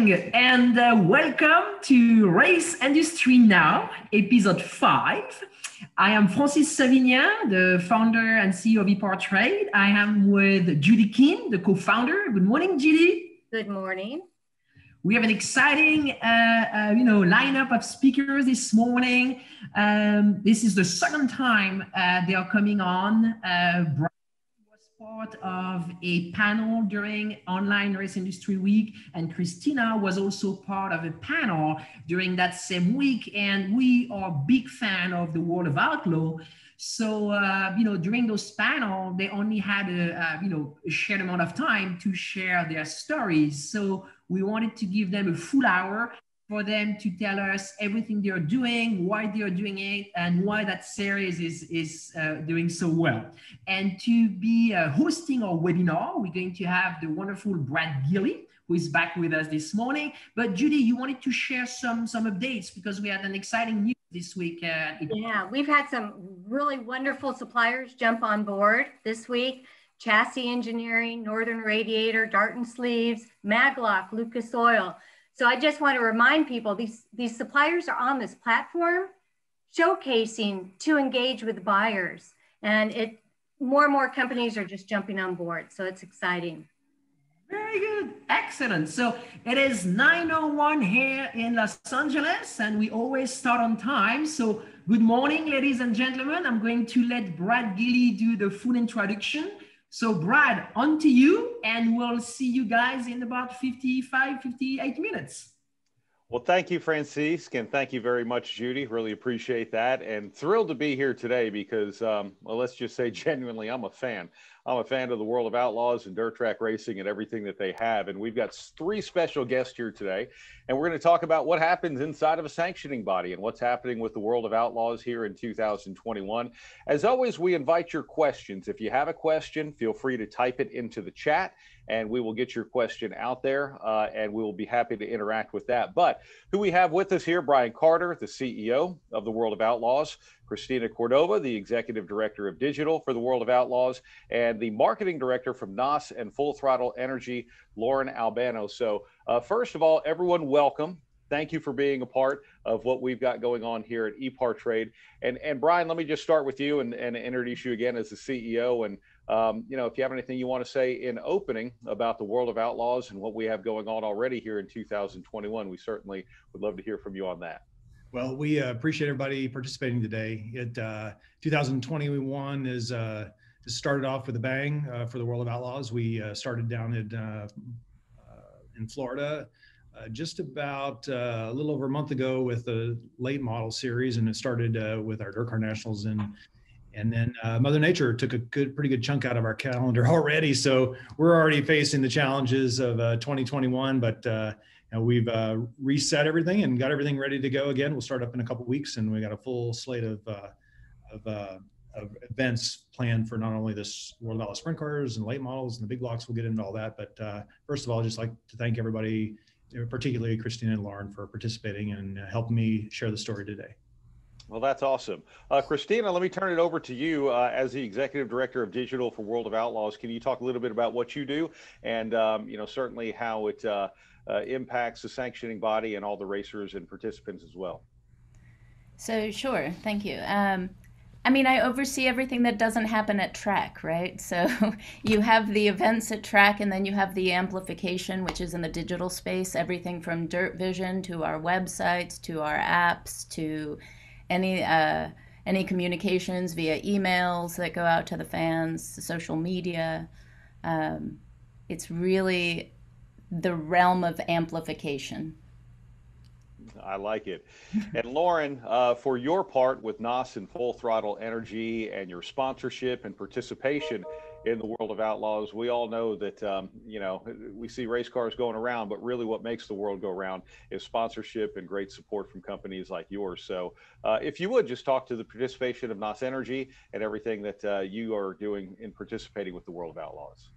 morning and uh, welcome to Race Industry Now, episode five. I am Francis Savignan, the founder and CEO of ePowerTrade. I am with Judy Keane, the co-founder. Good morning, Judy. Good morning. We have an exciting, uh, uh, you know, lineup of speakers this morning. Um, this is the second time uh, they are coming on. Part of a panel during Online Race Industry Week, and Christina was also part of a panel during that same week. And we are big fan of the World of Outlaw. So, uh, you know, during those panels, they only had a, uh, you know, a shared amount of time to share their stories. So we wanted to give them a full hour for them to tell us everything they're doing, why they're doing it, and why that series is, is uh, doing so well. And to be uh, hosting our webinar, we're going to have the wonderful Brad Gilly, who is back with us this morning. But Judy, you wanted to share some, some updates because we had an exciting news this week. Uh, yeah, we've had some really wonderful suppliers jump on board this week. Chassis Engineering, Northern Radiator, Darton Sleeves, Maglock, Lucas Oil. So I just want to remind people these, these suppliers are on this platform showcasing to engage with buyers. And it more and more companies are just jumping on board. So it's exciting. Very good. Excellent. So it is 9.01 here in Los Angeles, and we always start on time. So good morning, ladies and gentlemen. I'm going to let Brad Gilly do the full introduction. So Brad, on to you and we'll see you guys in about 55, 58 minutes. Well, thank you, Francisque, and thank you very much, Judy. Really appreciate that, and thrilled to be here today because, um, well, let's just say genuinely, I'm a fan. I'm a fan of the world of outlaws and dirt track racing and everything that they have. And we've got three special guests here today. And we're going to talk about what happens inside of a sanctioning body and what's happening with the world of outlaws here in 2021. As always, we invite your questions. If you have a question, feel free to type it into the chat and we will get your question out there uh, and we will be happy to interact with that. But who we have with us here, Brian Carter, the CEO of the World of Outlaws, Christina Cordova, the Executive Director of Digital for the World of Outlaws, and the Marketing Director from NOS and Full Throttle Energy, Lauren Albano. So, uh, first of all, everyone, welcome. Thank you for being a part of what we've got going on here at ePowerTrade. And and Brian, let me just start with you and, and introduce you again as the CEO. And um, you know, if you have anything you want to say in opening about the world of outlaws and what we have going on already here in 2021, we certainly would love to hear from you on that. Well, we uh, appreciate everybody participating today. It uh, 2021 is uh, started off with a bang uh, for the World of Outlaws. We uh, started down in in Florida just about a little over a month ago with the late model series, and it started with our Dirt Nationals and and then Mother Nature took a good, pretty good chunk out of our calendar already. So we're already facing the challenges of 2021, but and we've uh, reset everything and got everything ready to go again. We'll start up in a couple weeks, and we got a full slate of uh, of, uh, of, events planned for not only this World Outlaw sprint cars and late models and the big blocks. We'll get into all that, but uh, first of all, I'd just like to thank everybody, particularly Christina and Lauren, for participating and helping me share the story today. Well, that's awesome. Uh, Christina, let me turn it over to you uh, as the executive director of digital for World of Outlaws. Can you talk a little bit about what you do and, um, you know, certainly how it uh, uh, impacts the sanctioning body and all the racers and participants as well. So, sure. Thank you. Um, I mean, I oversee everything that doesn't happen at track, right? So you have the events at track, and then you have the amplification, which is in the digital space, everything from Dirt Vision to our websites to our apps to any uh, any communications via emails that go out to the fans, social media. Um, it's really the realm of amplification. I like it. and Lauren, uh, for your part with NOS and Full Throttle Energy and your sponsorship and participation in the world of outlaws, we all know that, um, you know, we see race cars going around, but really what makes the world go around is sponsorship and great support from companies like yours. So uh, if you would just talk to the participation of NOS Energy and everything that uh, you are doing in participating with the world of outlaws.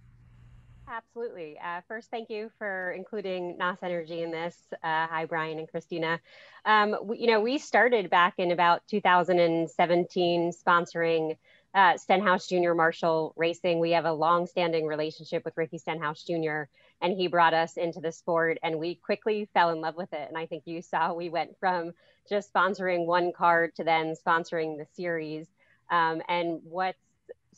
Absolutely. Uh, first, thank you for including NOS Energy in this. Uh, hi, Brian and Christina. Um, we, you know, we started back in about 2017 sponsoring uh, Stenhouse Jr. Marshall Racing. We have a long-standing relationship with Ricky Stenhouse Jr. and he brought us into the sport, and we quickly fell in love with it. And I think you saw we went from just sponsoring one card to then sponsoring the series. Um, and what's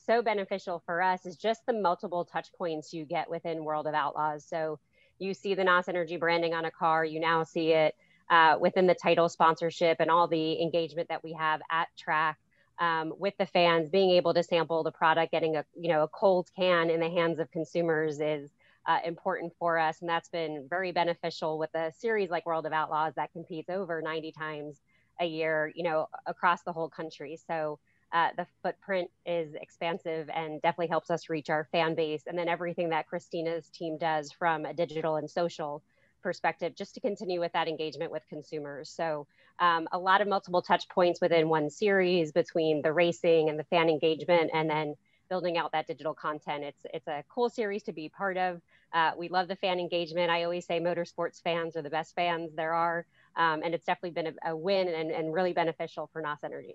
so beneficial for us is just the multiple touch points you get within World of Outlaws. So you see the NOS Energy branding on a car, you now see it uh, within the title sponsorship and all the engagement that we have at track um, with the fans, being able to sample the product, getting a you know a cold can in the hands of consumers is uh, important for us, and that's been very beneficial with a series like World of Outlaws that competes over 90 times a year, you know, across the whole country. So uh, the footprint is expansive and definitely helps us reach our fan base. And then everything that Christina's team does from a digital and social perspective, just to continue with that engagement with consumers. So um, a lot of multiple touch points within one series between the racing and the fan engagement, and then building out that digital content. It's it's a cool series to be part of. Uh, we love the fan engagement. I always say motorsports fans are the best fans there are, um, and it's definitely been a, a win and, and really beneficial for NOS Energy.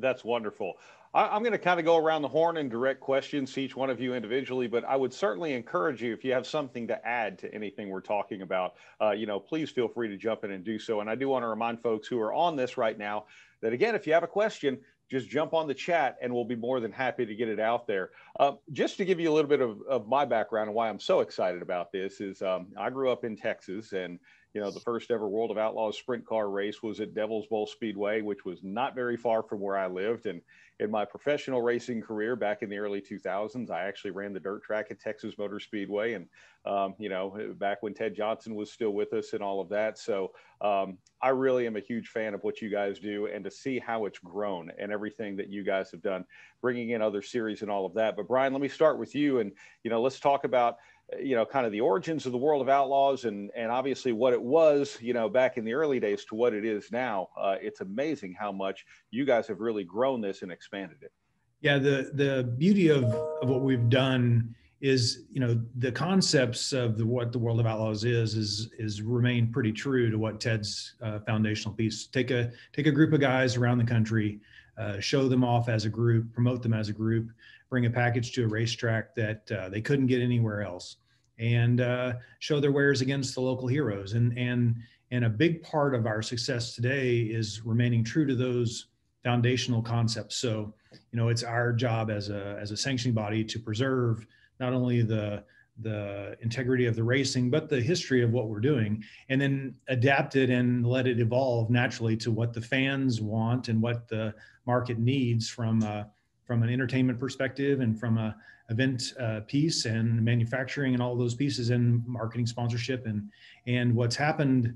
That's wonderful. I, am going to kind of go around the horn and direct questions to each one of you individually, but I would certainly encourage you if you have something to add to anything we're talking about, uh, you know, please feel free to jump in and do so. And I do want to remind folks who are on this right now that again, if you have a question, just jump on the chat and we'll be more than happy to get it out there. Uh, just to give you a little bit of, of my background and why I'm so excited about this is um, I grew up in Texas and you know, the first ever World of Outlaws sprint car race was at Devil's Bowl Speedway, which was not very far from where I lived. And in my professional racing career back in the early 2000s, I actually ran the dirt track at Texas Motor Speedway. And, um, you know, back when Ted Johnson was still with us and all of that. So um, I really am a huge fan of what you guys do and to see how it's grown and everything that you guys have done, bringing in other series and all of that. But Brian, let me start with you. And, you know, let's talk about you know, kind of the origins of the world of outlaws and, and obviously what it was, you know, back in the early days to what it is now. Uh, it's amazing how much you guys have really grown this and expanded it. Yeah, the, the beauty of, of what we've done is, you know, the concepts of the, what the world of outlaws is, is, is remain pretty true to what Ted's uh, foundational piece. Take a, take a group of guys around the country, uh, show them off as a group, promote them as a group, bring a package to a racetrack that uh, they couldn't get anywhere else and uh, show their wares against the local heroes. And, and, and a big part of our success today is remaining true to those foundational concepts. So, you know, it's our job as a, as a sanctioning body to preserve not only the, the integrity of the racing, but the history of what we're doing, and then adapt it and let it evolve naturally to what the fans want and what the market needs from uh, from an entertainment perspective and from a event uh, piece and manufacturing and all those pieces and marketing sponsorship and and what's happened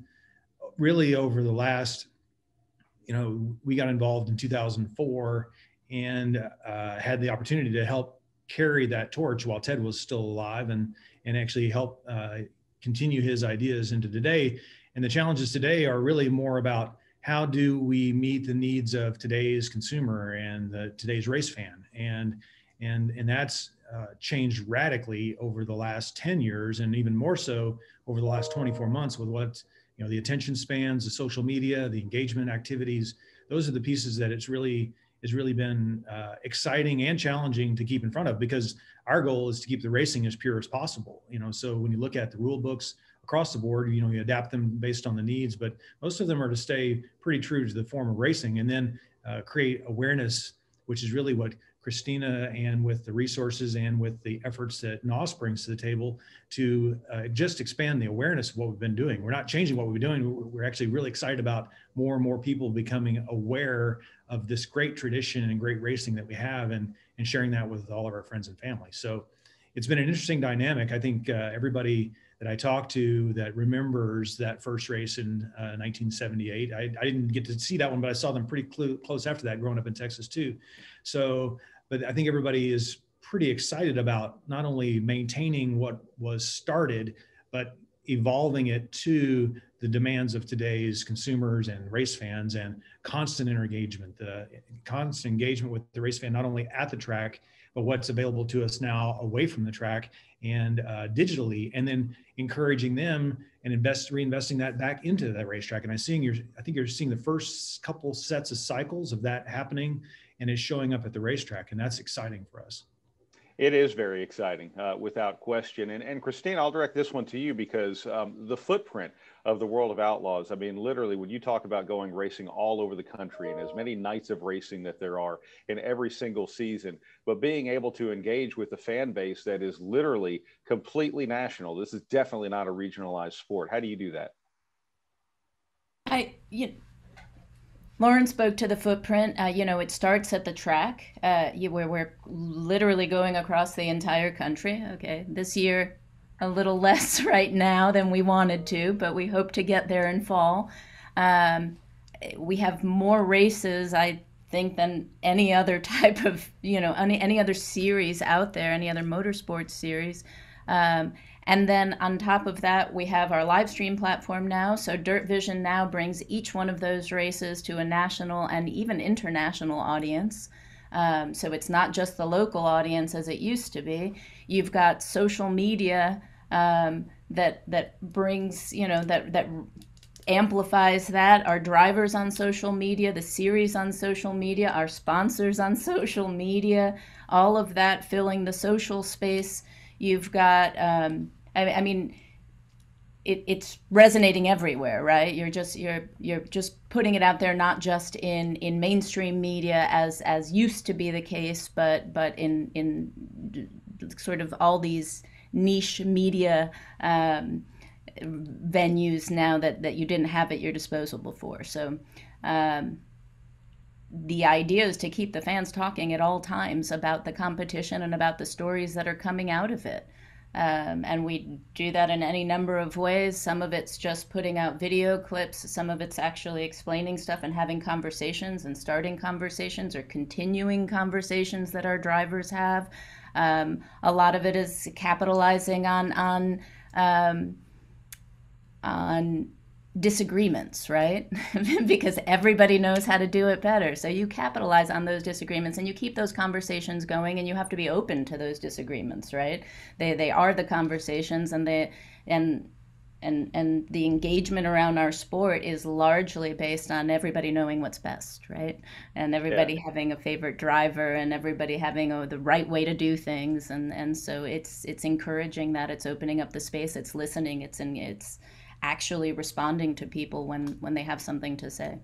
really over the last you know we got involved in 2004 and uh, had the opportunity to help carry that torch while ted was still alive and and actually help uh, continue his ideas into today. And the challenges today are really more about how do we meet the needs of today's consumer and the, today's race fan? And and and that's uh, changed radically over the last 10 years and even more so over the last 24 months with what you know the attention spans the social media the engagement activities. Those are the pieces that it's really has really been uh, exciting and challenging to keep in front of because our goal is to keep the racing as pure as possible you know? So when you look at the rule books across the board. You know, you adapt them based on the needs, but most of them are to stay pretty true to the form of racing and then uh, create awareness, which is really what Christina and with the resources and with the efforts that NOS brings to the table to uh, just expand the awareness of what we've been doing. We're not changing what been doing. We're actually really excited about more and more people becoming aware of this great tradition and great racing that we have and, and sharing that with all of our friends and family. So it's been an interesting dynamic. I think uh, everybody that I talked to that remembers that first race in uh, 1978. I, I, didn't get to see that one, but I saw them pretty cl- close after that, growing up in Texas too. So, but I think everybody is pretty excited about not only maintaining what was started, but evolving it to the demands of today's consumers and race fans and constant engagement, the constant engagement with the race fan, not only at the track, but what's available to us now away from the track and uh, digitally, and then encouraging them and invest reinvesting that back into that racetrack. And I'm seeing you're, I think you're seeing the first couple sets of cycles of that happening and is showing up at the racetrack, and that's exciting for us. It is very exciting, uh, without question. And, and Christine, I'll direct this one to you because um, the footprint of the world of outlaws. I mean, literally, when you talk about going racing all over the country and as many nights of racing that there are in every single season, but being able to engage with a fan base that is literally completely national. This is definitely not a regionalized sport. How do you do that? I, you, Lauren spoke to the footprint. Uh, you know, it starts at the track, uh, where we're literally going across the entire country. Okay, this year a little less right now than we wanted to, but we hope to get there in fall. Um, we have more races, I think, than any other type of, you know, any, any other series out there, any other motorsports series. Um, and then on top of that, we have our live stream platform now. So Dirt Vision now brings each one of those races to a national and even international audience. Um, so it's not just the local audience as it used to be. You've got social media um, that that brings you know that that amplifies that. Our drivers on social media the series on social media our sponsors on social media all of that filling the social space. You've got um, I, I mean it, it's resonating everywhere right? You're just you're you're just putting it out there not just in in mainstream media as as used to be the case but but in in sort of all these niche media um, venues now that, that you didn't have at your disposal before. So um, the idea is to keep the fans talking at all times about the competition and about the stories that are coming out of it. Um, and we do that in any number of ways. Some of it's just putting out video clips, some of it's actually explaining stuff and having conversations and starting conversations or continuing conversations that our drivers have. Um, a lot of it is capitalizing on on um, on disagreements, right? because everybody knows how to do it better. So you capitalize on those disagreements and you keep those conversations going and you have to be open to those disagreements, right? They they are the conversations and they and and and the engagement around our sport is largely based on everybody knowing what's best right? And everybody yeah. having a favorite driver and everybody having a, the right way to do things. And and so it's it's encouraging that it's opening up the space it's listening it's in it's actually responding to people when when they have something to say.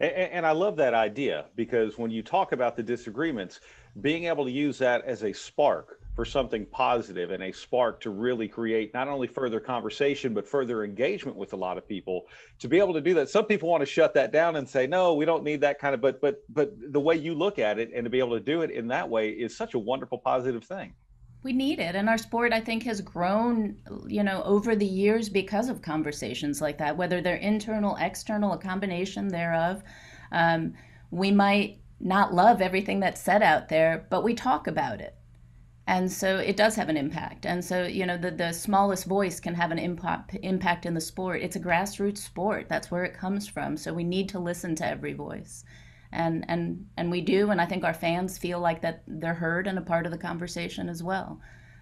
And, and i love that idea because when you talk about the disagreements being able to use that as a spark for something positive and a spark to really create not only further conversation but further engagement with a lot of people to be able to do that. Some people want to shut that down and say no we don't need that kind of but but but the way you look at it and to be able to do it in that way is such a wonderful positive thing. We need it and our sport i think has grown you know over the years because of conversations like that whether they're internal external a combination thereof. Um, we might not love everything that's said out there but we talk about it and so it does have an impact. And so you know the, the smallest voice can have an impact impact in the sport. It's a grassroots sport. That's where it comes from. So we need to listen to every voice. And and and we do and i think our fans feel like that they're heard and a part of the conversation as well.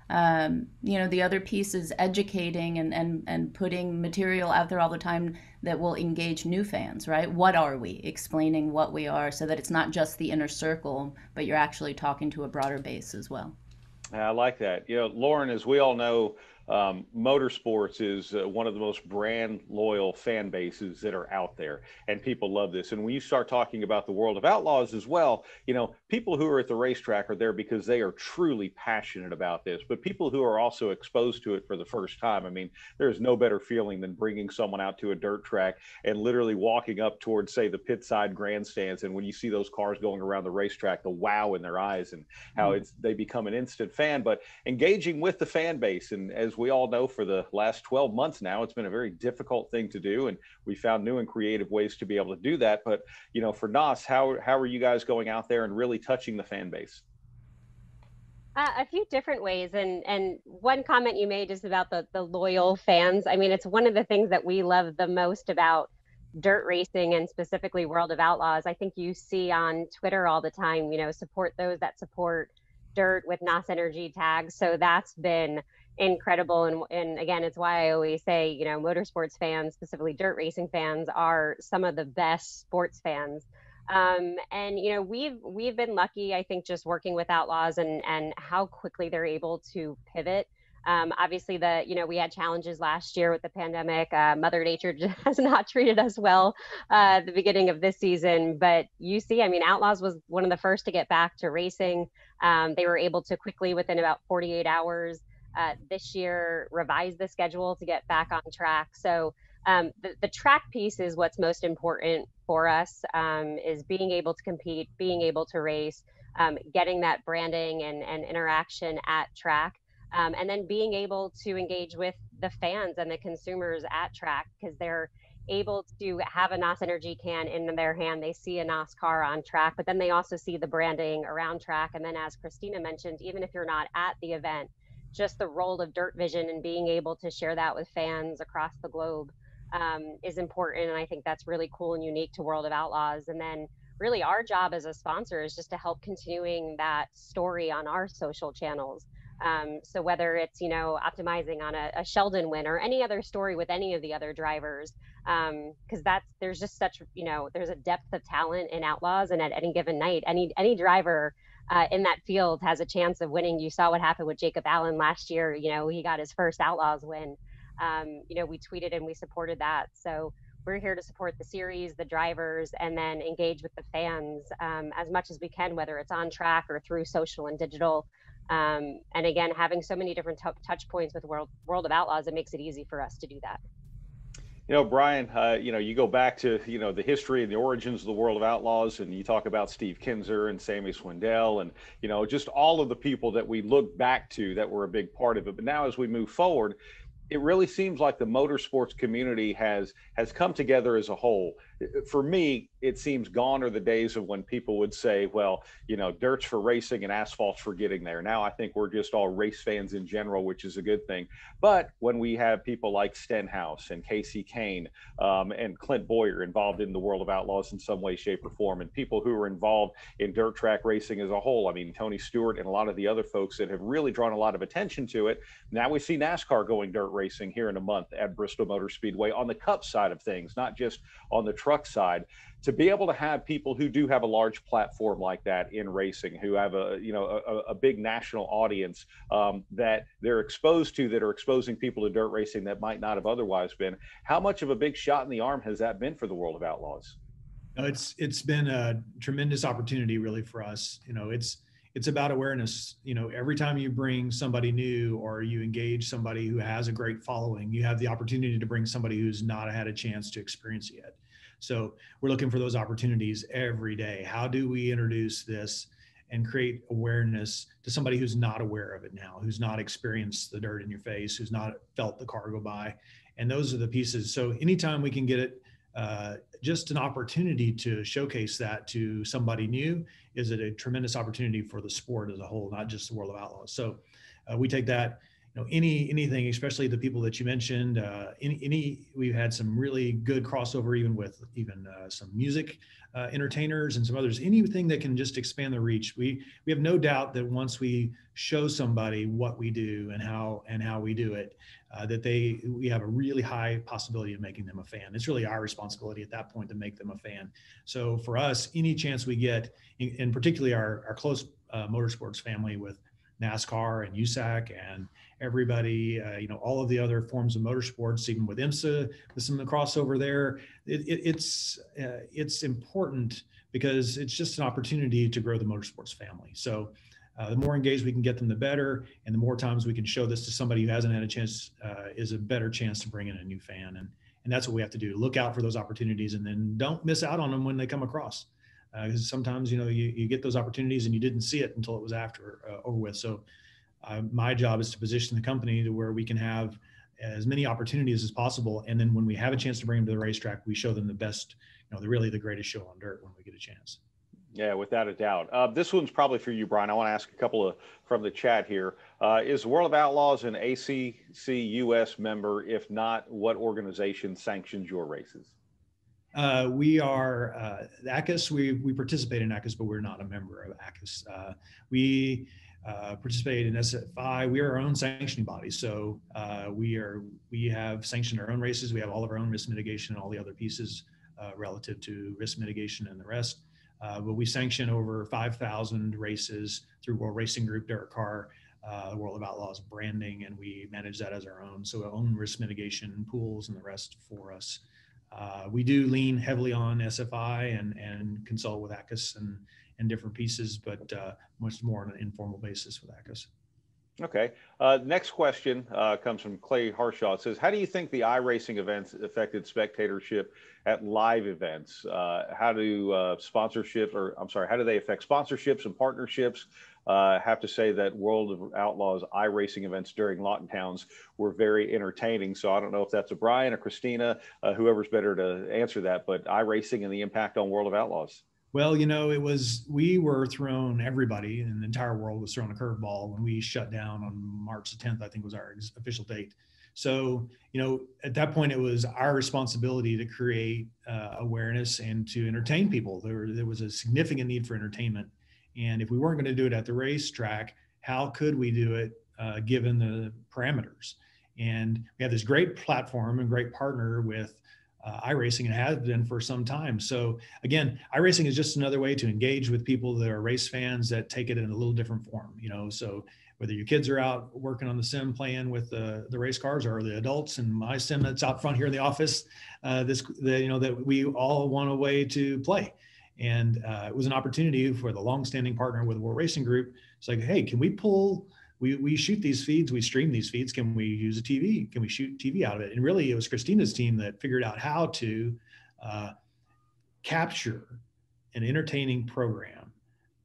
Um, you know the other piece is educating and, and and putting material out there all the time that will engage new fans right? What are we? Explaining what we are so that it's not just the inner circle but you're actually talking to a broader base as well I like that. You know, Lauren, as we all know, um, motorsports is uh, one of the most brand loyal fan bases that are out there and people love this and when you start talking about the world of outlaws as well you know people who are at the racetrack are there because they are truly passionate about this but people who are also exposed to it for the first time i mean there's no better feeling than bringing someone out to a dirt track and literally walking up towards say the pit side grandstands and when you see those cars going around the racetrack the wow in their eyes and how mm-hmm. it's they become an instant fan but engaging with the fan base and as we all know for the last 12 months now it's been a very difficult thing to do and we found new and creative ways to be able to do that but you know for NOS, how how are you guys going out there and really touching the fan base. Uh, a few different ways and and one comment you made is about the the loyal fans. I mean it's one of the things that we love the most about dirt racing and specifically world of outlaws. I think you see on twitter all the time you know support those that support dirt with nos energy tags. So that's been incredible. And and again it's why i always say you know motorsports fans specifically dirt racing fans are some of the best sports fans Um, and you know, we've we've been lucky, I think, just working with Outlaws and and how quickly they're able to pivot. Um, obviously, the you know we had challenges last year with the pandemic. Uh, Mother Nature has not treated us well uh, the beginning of this season, but you see, I mean, Outlaws was one of the first to get back to racing. Um, they were able to quickly, within about 48 hours, uh, this year revise the schedule to get back on track. So um, the, the, track piece is what's most important for us um, is being able to compete, being able to race, um, getting that branding and, and interaction at track, um, and then being able to engage with the fans and the consumers at track because they're able to have a NOS Energy can in their hand. They see a NOS car on track, but then they also see the branding around track. And then, as Christina mentioned, even if you're not at the event, just the role of Dirt Vision and being able to share that with fans across the globe um, is important. And I think that's really cool and unique to World of Outlaws. And then really our job as a sponsor is just to help continuing that story on our social channels. Um, so whether it's you know optimizing on a, a, Sheldon win or any other story with any of the other drivers, because um, that's there's just such you know there's a depth of talent in Outlaws, and at any given night, any any driver uh, in that field has a chance of winning. You saw what happened with Jacob Allen last year. You know he got his first Outlaws win um, you know, we tweeted and we supported that. So we're here to support the series, the drivers, and then engage with the fans um, as much as we can, whether it's on track or through social and digital. Um, and again, having so many different t- touch points with World World of Outlaws, it makes it easy for us to do that. You know, Brian, uh, you know, you go back to, you know, the history and the origins of the world of outlaws, and you talk about Steve Kinser and Sammy Swindell and, you know, just all of the people that we look back to that were a big part of it. But now as we move forward, it really seems like the motorsports community has has come together as a whole for me, it seems gone are the days of when people would say, well, you know, dirt's for racing and asphalt's for getting there. Now I think we're just all race fans in general, which is a good thing. But when we have people like Stenhouse and Kasey Kahne um, and Clint Bowyer involved in the world of outlaws in some way, shape, or form, and people who are involved in dirt track racing as a whole, I mean, Tony Stewart and a lot of the other folks that have really drawn a lot of attention to it. Now we see NASCAR going dirt racing here in a month at Bristol Motor Speedway on the cup side of things, not just on the truck side to be able to have people who do have a large platform like that in racing who have a you know a, a big national audience um, that they're exposed to that are exposing people to dirt racing that might not have otherwise been how much of a big shot in the arm has that been for the world of outlaws? It's it's been a tremendous opportunity really for us. You know it's it's about awareness. You know every time you bring somebody new or you engage somebody who has a great following you have the opportunity to bring somebody who's not had a chance to experience it yet so we're looking for those opportunities every day. How do we introduce this and create awareness to somebody who's not aware of it now, who's not experienced the dirt in your face, who's not felt the car go by? And those are the pieces. So anytime we can get it, uh, just an opportunity to showcase that to somebody new is it a tremendous opportunity for the sport as a whole, not just the world of outlaws. So uh, we take that know any anything especially the people that you mentioned uh, any any we've had some really good crossover even with even uh, some music uh, entertainers and some others. Anything that can just expand the reach. We we have no doubt that once we show somebody what we do and how and how we do it uh, that they we have a really high possibility of making them a fan. It's really our responsibility at that point to make them a fan. So for us any chance we get and particularly our our close uh, motorsports family with NASCAR and USAC and everybody, uh, you know, all of the other forms of motorsports, even with IMSA, with some crossover there. It, it, it's uh, it's important because it's just an opportunity to grow the motorsports family. So. Uh, the more engaged we can get them, the better. And the more times we can show this to somebody who hasn't had a chance, uh, is a better chance to bring in a new fan. And and that's what we have to do. Look out for those opportunities, and then don't miss out on them when they come across because uh, sometimes you know you, you get those opportunities and you didn't see it until it was after uh, over with so uh, my job is to position the company to where we can have as many opportunities as possible and then when we have a chance to bring them to the racetrack we show them the best you know the really the greatest show on dirt when we get a chance yeah, without a doubt. Uh, this one's probably for you, Brian. I want to ask a couple of from the chat here. Uh, is World of Outlaws an ACCUS member? If not, what organization sanctions your races? Uh, we are uh, ACCUS. We we participate in ACCUS, but we're not a member of ACCUS. Uh, we uh, participate in SFI. We are our own sanctioning body, so uh, we are we have sanctioned our own races. We have all of our own risk mitigation and all the other pieces uh, relative to risk mitigation and the rest. Uh, but we sanction over 5,000 races through World Racing Group, DIRTcar, uh, World of Outlaws branding, and we manage that as our own. So our own risk mitigation pools and the rest for us. Uh, we do lean heavily on SFI and, and consult with ACCUS and, and different pieces, but uh, much more on an informal basis with ACCUS. Okay. Uh, next question uh, comes from Clay Harshaw. It says, "How do you think the iRacing events affected spectatorship at live events? Uh, how do uh, sponsorship, or I'm sorry, how do they affect sponsorships and partnerships? Uh, have to say that World of Outlaws iRacing events during lockdowns were very entertaining. So I don't know if that's a Brian or Christina, uh, whoever's better to answer that. But iRacing and the impact on World of Outlaws." Well, you know, it was we were thrown everybody in the entire world was thrown a curveball when we shut down on March the 10th, I think was our official date. So, you know, at that point, it was our responsibility to create uh, awareness and to entertain people. There, there was a significant need for entertainment. And if we weren't going to do it at the racetrack, how could we do it uh, given the parameters? And we have this great platform and great partner with uh, iRacing and has been for some time. So again, iRacing is just another way to engage with people that are race fans that take it in a little different form. You know, so whether your kids are out working on the sim playing with the, the race cars or the adults and my sim that's out front here in the office, uh, this the, you know that we all want a way to play. And uh, it was an opportunity for the longstanding partner with World Racing Group. It's like, hey, can we pull we, we shoot these feeds, we stream these feeds. Can we use a TV? Can we shoot TV out of it? And really, it was Christina's team that figured out how to uh, capture an entertaining program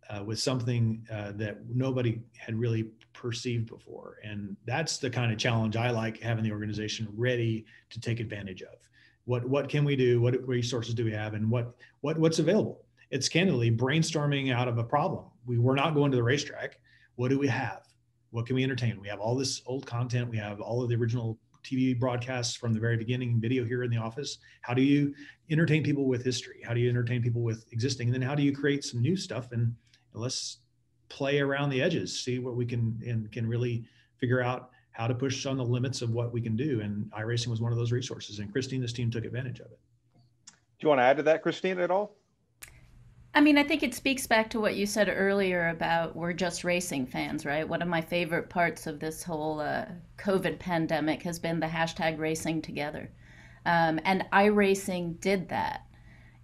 uh, with something uh, that nobody had really perceived before. And that's the kind of challenge I like having the organization ready to take advantage of. What what can we do? What resources do we have? And what what what's available? It's candidly brainstorming out of a problem. We were not going to the racetrack. What do we have? What can we entertain? We have all this old content. We have all of the original TV broadcasts from the very beginning, video here in the office. How do you entertain people with history? How do you entertain people with existing? And then how do you create some new stuff? And let's play around the edges, see what we can and can really figure out how to push on the limits of what we can do. And iRacing was one of those resources, and Christina's team took advantage of it. Do you want to add to that, Christina, at all? I mean, I think it speaks back to what you said earlier about we're just racing fans, right? One of my favorite parts of this whole uh, COVID pandemic has been the hashtag racing together. Um, and iRacing did that.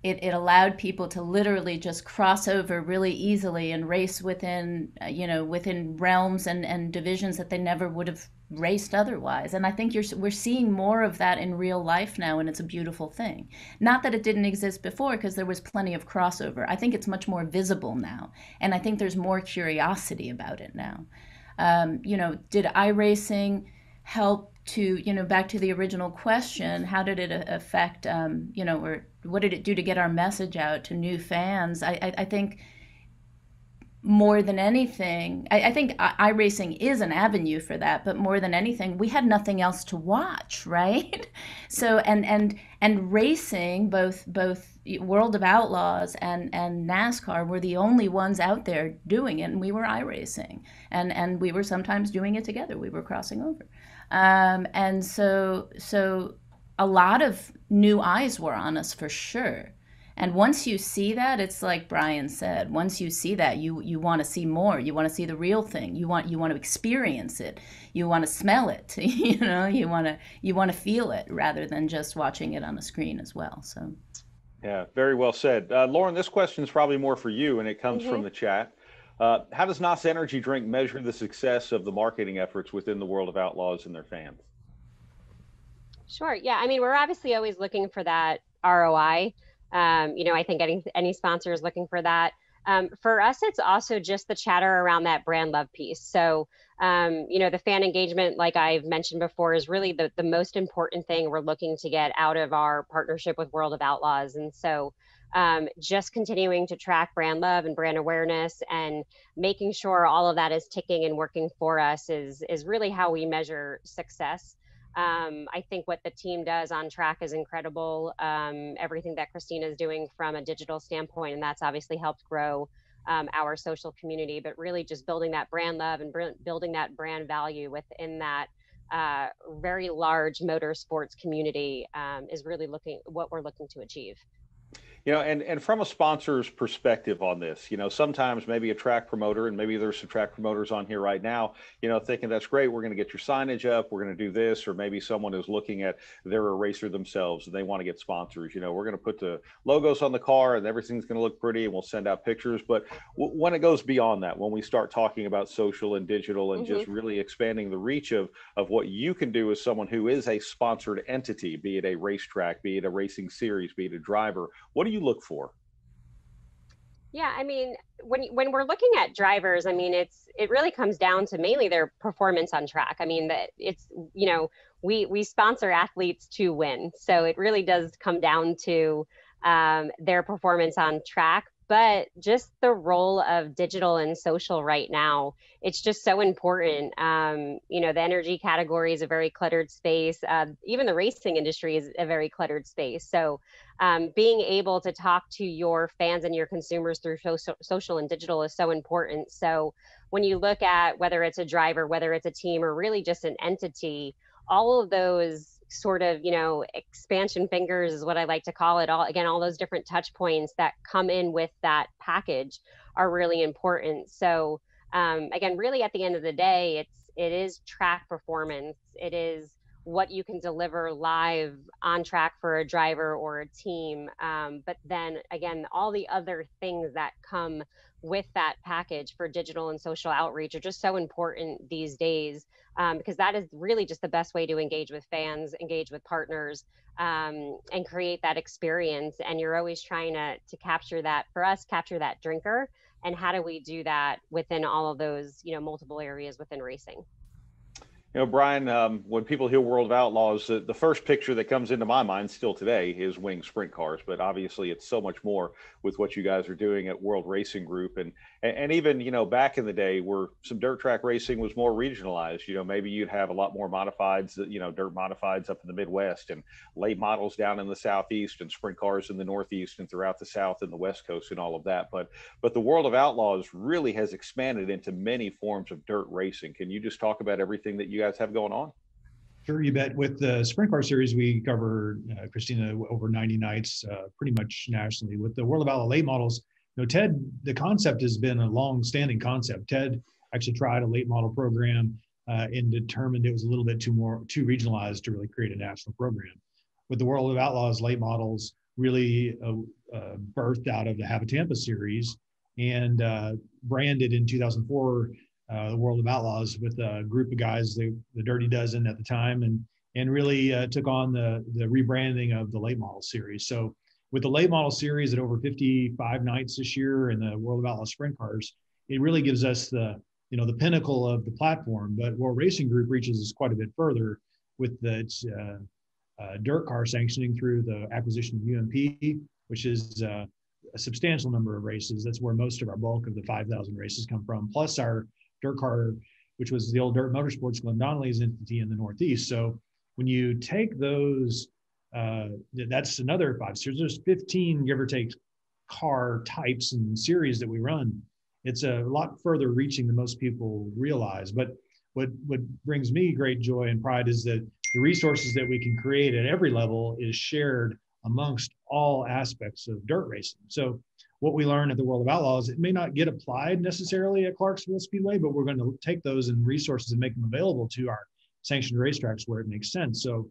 It, it allowed people to literally just cross over really easily and race within, uh, you know, within realms and, and divisions that they never would have raced otherwise. And I think you're we're seeing more of that in real life now, and it's a beautiful thing. Not that it didn't exist before, because there was plenty of crossover. I think it's much more visible now, and I think there's more curiosity about it now. Um, you know, did iRacing help to you know back to the original question? How did it affect um, you know, or what did it do to get our message out to new fans? I, I, I think more than anything, I, I think iRacing is an avenue for that, but more than anything, we had nothing else to watch, right? So and and and racing, both both World of Outlaws and and NASCAR were the only ones out there doing it, and we were iRacing, and and we were sometimes doing it together. We were crossing over, um, and so so a lot of new eyes were on us for sure and once you see that it's like brian said once you see that you you want to see more you want to see the real thing you want you want to experience it you want to smell it you know you want to you want to feel it rather than just watching it on a screen as well so yeah very well said uh, lauren this question is probably more for you and it comes mm-hmm. from the chat uh, how does NOS Energy Drink measure the success of the marketing efforts within the world of outlaws and their fans? Sure. Yeah. I mean, we're obviously always looking for that ROI. Um, you know, I think any any sponsor is looking for that. Um, for us, it's also just the chatter around that brand love piece. So, um, you know, the fan engagement, like I've mentioned before, is really the, the most important thing we're looking to get out of our partnership with World of Outlaws. And so, um, just continuing to track brand love and brand awareness and making sure all of that is ticking and working for us is is really how we measure success. Um, I think what the team does on track is incredible. Um, everything that Christina is doing from a digital standpoint, and that's obviously helped grow um, our social community, but really just building that brand love and br- building that brand value within that uh, very large motorsports community um, is really looking what we're looking to achieve. You know, and, and from a sponsor's perspective on this, you know, sometimes maybe a track promoter, and maybe there's some track promoters on here right now, you know, thinking that's great, we're going to get your signage up, we're going to do this, or maybe someone is looking at their eraser themselves and they want to get sponsors. You know, we're going to put the logos on the car and everything's going to look pretty and we'll send out pictures. But w- when it goes beyond that, when we start talking about social and digital and mm-hmm. just really expanding the reach of, of what you can do as someone who is a sponsored entity, be it a racetrack, be it a racing series, be it a driver, what do you look for? Yeah, I mean, when when we're looking at drivers, I mean, it's it really comes down to mainly their performance on track. I mean, that it's you know we we sponsor athletes to win, so it really does come down to um, their performance on track. But just the role of digital and social right now it's just so important. Um, you know the energy category is a very cluttered space. Uh, even the racing industry is a very cluttered space. So um, being able to talk to your fans and your consumers through social, social and digital is so important. So when you look at whether it's a driver whether it's a team or really just an entity all of those sort of you know expansion fingers is what i like to call it. All again all those different touch points that come in with that package are really important. So um, again really at the end of the day it's it is track performance. It is what you can deliver live on track for a driver or a team um, but then again all the other things that come with that package for digital and social outreach are just so important these days um, because that is really just the best way to engage with fans, engage with partners, um, and create that experience. And you're always trying to to capture that for us, capture that drinker. And how do we do that within all of those, you know, multiple areas within racing? You know, Brian, um, when people hear World of Outlaws, the, the, first picture that comes into my mind still today is wing sprint cars, but obviously it's so much more with what you guys are doing at World Racing Group. And, and even, you know, back in the day where some dirt track racing was more regionalized, you know, maybe you'd have a lot more modifieds, you know, dirt modifieds up in the Midwest and late models down in the Southeast and sprint cars in the Northeast and throughout the South and the West Coast and all of that. But, but the World of Outlaws really has expanded into many forms of dirt racing. Can you just talk about everything that you you guys have going on? Sure, you bet. With the Sprint Car Series, we cover uh, Christina over 90 nights, uh, pretty much nationally. With the World of late models, you know, Ted, the concept has been a long-standing concept. Ted actually tried a late model program uh, and determined it was a little bit too more too regionalized to really create a national program. With the World of Outlaws late models, really uh, uh, birthed out of the Hav-A-Tampa series and uh, branded in 2004 uh, the World of Outlaws with a group of guys, the, the Dirty Dozen at the time, and and really uh, took on the the rebranding of the late model series. So with the late model series at over 55 nights this year and the World of Outlaws sprint cars, it really gives us the you know the pinnacle of the platform. But World Racing Group reaches us quite a bit further with the uh, uh, dirt car sanctioning through the acquisition of UMP, which is uh, a substantial number of races. That's where most of our bulk of the 5,000 races come from. Plus our Dirt Car, which was the old Dirt Motorsports Glenn Donnelly's entity in the Northeast. So when you take those, uh, that's another five. series. there's 15, give or take, car types and series that we run. It's a lot further reaching than most people realize. But what what brings me great joy and pride is that the resources that we can create at every level is shared amongst all aspects of dirt racing. So what we learn at the World of Outlaws, it may not get applied necessarily at Clarksville Speedway, but we're going to take those and resources and make them available to our sanctioned racetracks where it makes sense. So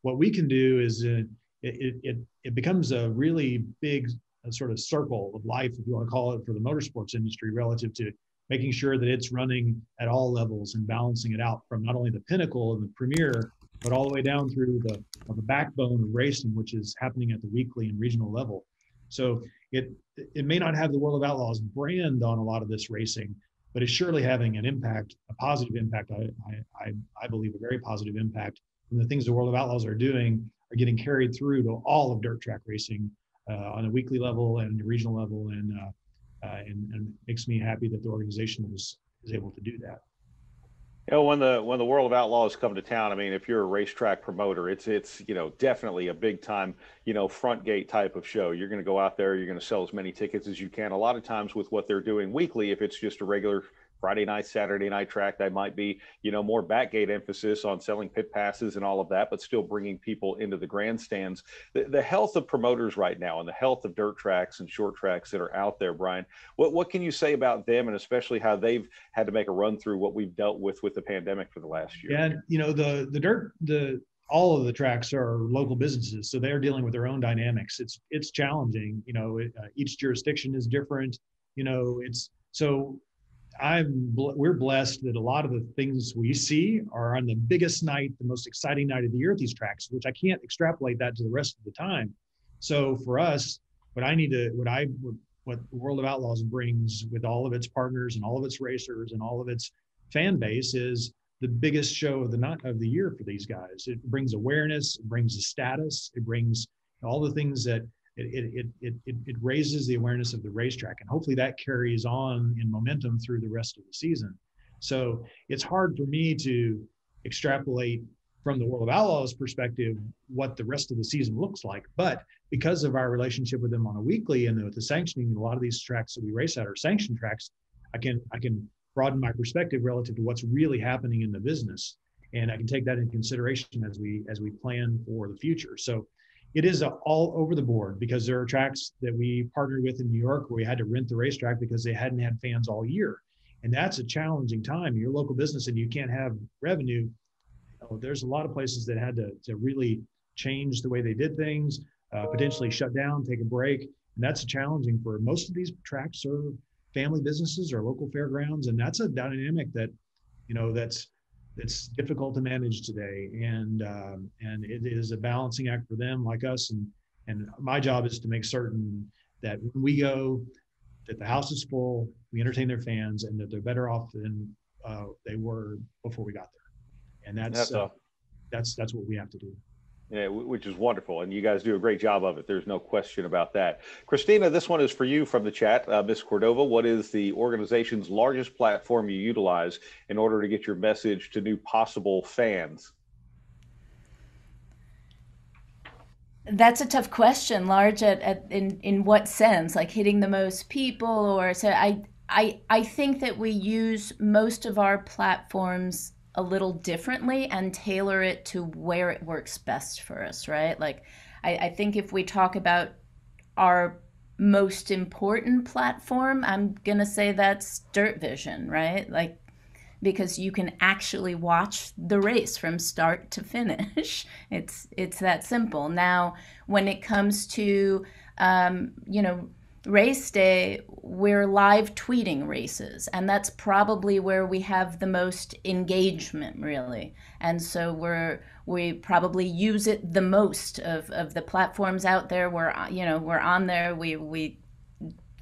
what we can do is uh, it, it, it becomes a really big uh, sort of circle of life, if you want to call it, for the motorsports industry relative to making sure that it's running at all levels and balancing it out from not only the pinnacle and the premier, but all the way down through the, the backbone of racing, which is happening at the weekly and regional level. So it it may not have the World of Outlaws brand on a lot of this racing, but it's surely having an impact, a positive impact. I I I believe a very positive impact. And the things the World of Outlaws are doing are getting carried through to all of dirt track racing uh, on a weekly level and regional level, and uh, uh, and, and makes me happy that the organization is is able to do that. You know, when the when the World of Outlaws come to town, I mean, if you're a racetrack promoter, it's it's you know definitely a big time you know front gate type of show. You're going to go out there, you're going to sell as many tickets as you can. A lot of times with what they're doing weekly, if it's just a regular Friday night, Saturday night track. That might be, you know, more backgate emphasis on selling pit passes and all of that, but still bringing people into the grandstands. The, the health of promoters right now and the health of dirt tracks and short tracks that are out there, Brian, what, what can you say about them and especially how they've had to make a run through what we've dealt with with the pandemic for the last year? Yeah, you know, the, the dirt, the, all of the tracks are local businesses, so they're dealing with their own dynamics. It's it's challenging. You know, it, uh, each jurisdiction is different. You know, it's so I'm we're blessed that a lot of the things we see are on the biggest night, the most exciting night of the year at these tracks, which I can't extrapolate that to the rest of the time. So for us, what I need to, what I, what the World of Outlaws brings with all of its partners and all of its racers and all of its fan base is the biggest show of the night of the year for these guys. It brings awareness, it brings a status, it brings all the things that it, it, it, it, raises the awareness of the racetrack and hopefully that carries on in momentum through the rest of the season. So it's hard for me to extrapolate from the world of outlaws perspective what the rest of the season looks like but because of our relationship with them on a weekly and with the sanctioning a lot of these tracks that we race at are sanctioned tracks i can i can broaden my perspective relative to what's really happening in the business and i can take that into consideration as we as we plan for the future. So it is all over the board because there are tracks that we partnered with in New York where we had to rent the racetrack because they hadn't had fans all year. And that's a challenging time. You're local business and you can't have revenue. Know, there's a lot of places that had to, to really change the way they did things, uh, potentially shut down, take a break. And that's challenging for most of these tracks are family businesses or local fairgrounds. And that's a dynamic that, you know, that's it's difficult to manage today, and um, and it is a balancing act for them, like us. And and my job is to make certain that when we go, that the house is full, we entertain their fans, and that they're better off than uh, they were before we got there. And that's that's, uh, that's that's what we have to do yeah, which is wonderful. And you guys do a great job of it. There's no question about that. Christina, this one is for you from the chat. Uh, Ms. Cordova, what is the organization's largest platform you utilize in order to get your message to new possible fans? That's a tough question. Large at, at in in what sense? Like hitting the most people, or so I I I think that we use most of our platforms a little differently and tailor it to where it works best for us, right? Like, I, I think if we talk about our most important platform, I'm going to say that's Dirt Vision, right? Like, because you can actually watch the race from start to finish. It's it's that simple. Now, when it comes to um, you know race day, we're live tweeting races, and that's probably where we have the most engagement, really. And so we're we probably use it the most of, of the platforms out there. We're you know we're on there. We we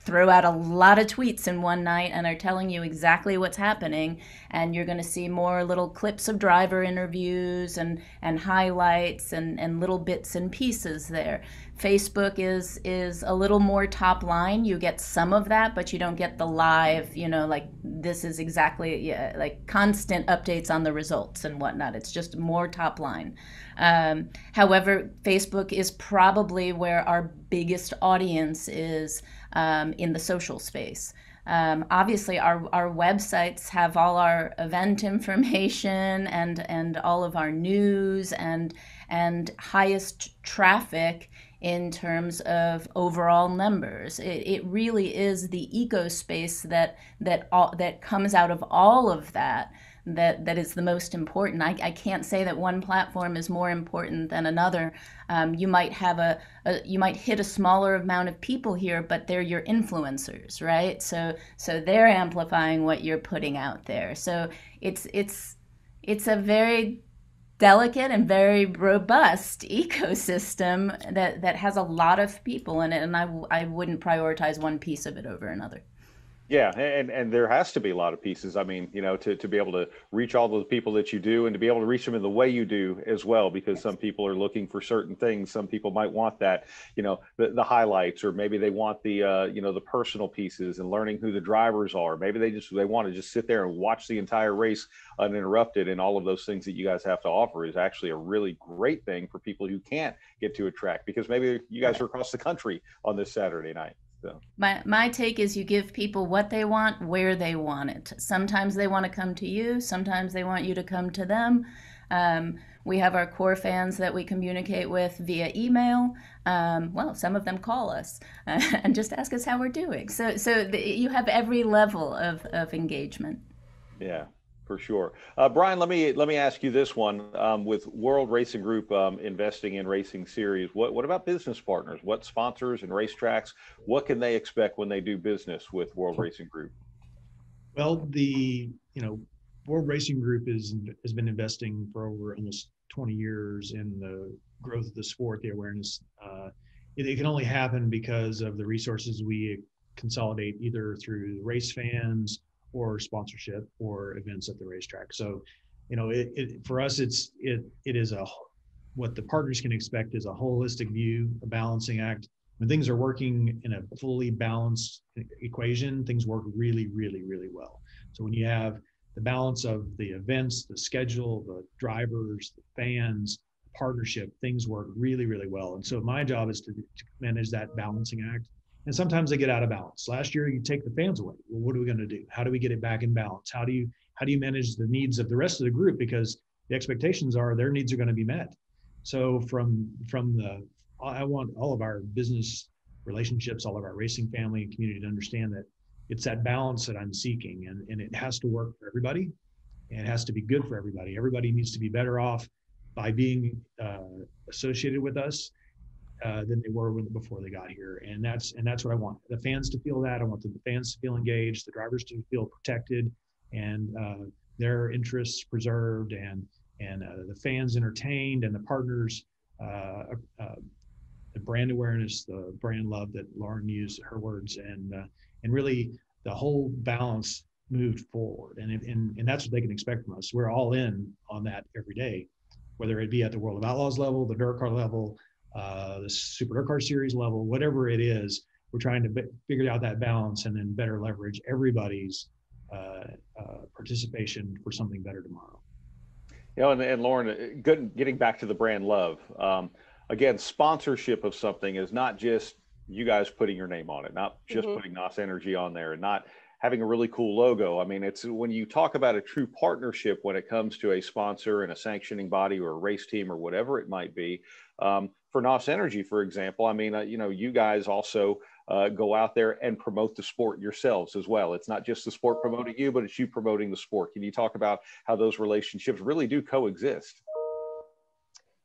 throw out a lot of tweets in one night and are telling you exactly what's happening. And you're going to see more little clips of driver interviews and and highlights and and little bits and pieces there. Facebook is is a little more top line. You get some of that but you don't get the live you know like this is exactly yeah, like constant updates on the results and whatnot. It's just more top line. Um, however facebook is probably where our biggest audience is um, in the social space. Um, obviously, our, our websites have all our event information and, and all of our news and, and highest traffic in terms of overall numbers. It, it really is the eco space that, that, all, that comes out of all of that that that is the most important. I, I can't say that one platform is more important than another. Um, you might have a, a, you might hit a smaller amount of people here, but they're your influencers, right? So so they're amplifying what you're putting out there. So it's it's it's a very delicate and very robust ecosystem that, that has a lot of people in it, and I, I wouldn't prioritize one piece of it over another. Yeah, and and there has to be a lot of pieces. I mean, you know, to to be able to reach all the people that you do, and to be able to reach them in the way you do as well, because some people are looking for certain things. Some people might want that, you know, the, the highlights, or maybe they want the uh, you know the personal pieces and learning who the drivers are. Maybe they just they want to just sit there and watch the entire race uninterrupted, and all of those things that you guys have to offer is actually a really great thing for people who can't get to a track because maybe you guys are across the country on this Saturday night. So. My, my take is you give people what they want where they want it. Sometimes they want to come to you, sometimes they want you to come to them. Um, we have our core fans that we communicate with via email. Um, well, some of them call us uh, and just ask us how we're doing. So, so the, you have every level of, of engagement. Yeah, for sure. Uh, Brian, let me let me ask you this one. Um, with World Racing Group um, investing in racing series, what what about business partners? What sponsors and racetracks? What can they expect when they do business with World Racing Group? Well, the you know World Racing Group is has been investing for over almost 20 years in the growth of the sport, the awareness. Uh, it, it, can only happen because of the resources we consolidate either through race fans or sponsorship or events at the racetrack. So, you know, it, it for us, it's it it is a what the partners can expect is a holistic view, a balancing act. When things are working in a fully balanced equation, things work really, really, really well. So when you have the balance of the events, the schedule, the drivers, the fans, partnership, things work really, really well. And so my job is to, to manage that balancing act. And sometimes they get out of balance. Last year, you take the fans away. Well, what are we going to do? How do we get it back in balance? How do you how do you manage the needs of the rest of the group? Because the expectations are their needs are going to be met. So from from the I want all of our business relationships, all of our racing family and community to understand that it's that balance that I'm seeking, and, and it has to work for everybody. And it has to be good for everybody. Everybody needs to be better off by being uh, associated with us uh, than they were when, before they got here, and that's and that's what I want the fans to feel that. I want the fans to feel engaged, the drivers to feel protected, and uh, their interests preserved, and and uh, the fans entertained, and the partners uh, the brand awareness, the brand love that Lauren used her words, and uh, and really the whole balance moved forward. And, and, and that's what they can expect from us. We're all in on that every day, whether it be at the World of Outlaws level, the DIRTcar level, uh, the Super DIRTcar Series level, whatever it is. We're trying to be, figure out that balance and then better leverage everybody's uh, uh, participation for something better tomorrow. You know, and, and Lauren, uh, good, getting back to the brand love. Um, again, sponsorship of something is not just you guys putting your name on it, not just mm-hmm. putting NOS Energy on there and not having a really cool logo. I mean, it's when you talk about a true partnership when it comes to a sponsor and a sanctioning body or a race team or whatever it might be. Um, for NOS Energy, for example, I mean, uh, you know, you guys also uh, go out there and promote the sport yourselves as well. It's not just the sport promoting you, but it's you promoting the sport. Can you talk about how those relationships really do coexist?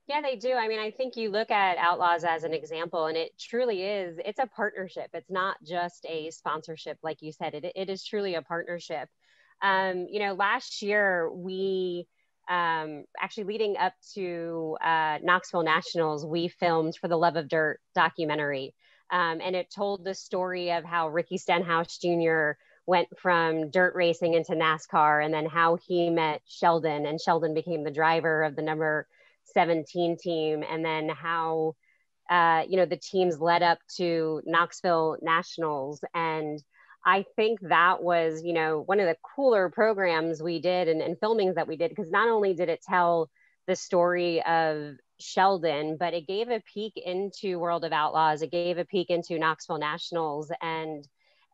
Yeah, they do. I mean, I think you look at Outlaws as an example, and it truly is, it's a partnership. It's not just a sponsorship, like you said, it, it is truly a partnership. Um, you know, last year we um, actually leading up to uh, Knoxville Nationals, we filmed for the Love of Dirt documentary. Um, and it told the story of how Ricky Stenhouse Jr. went from dirt racing into NASCAR and then how he met Sheldon and Sheldon became the driver of the number 17 team and then how uh, you know the teams led up to knoxville nationals and i think that was you know one of the cooler programs we did and, and filmings that we did because not only did it tell the story of sheldon but it gave a peek into world of outlaws it gave a peek into knoxville nationals and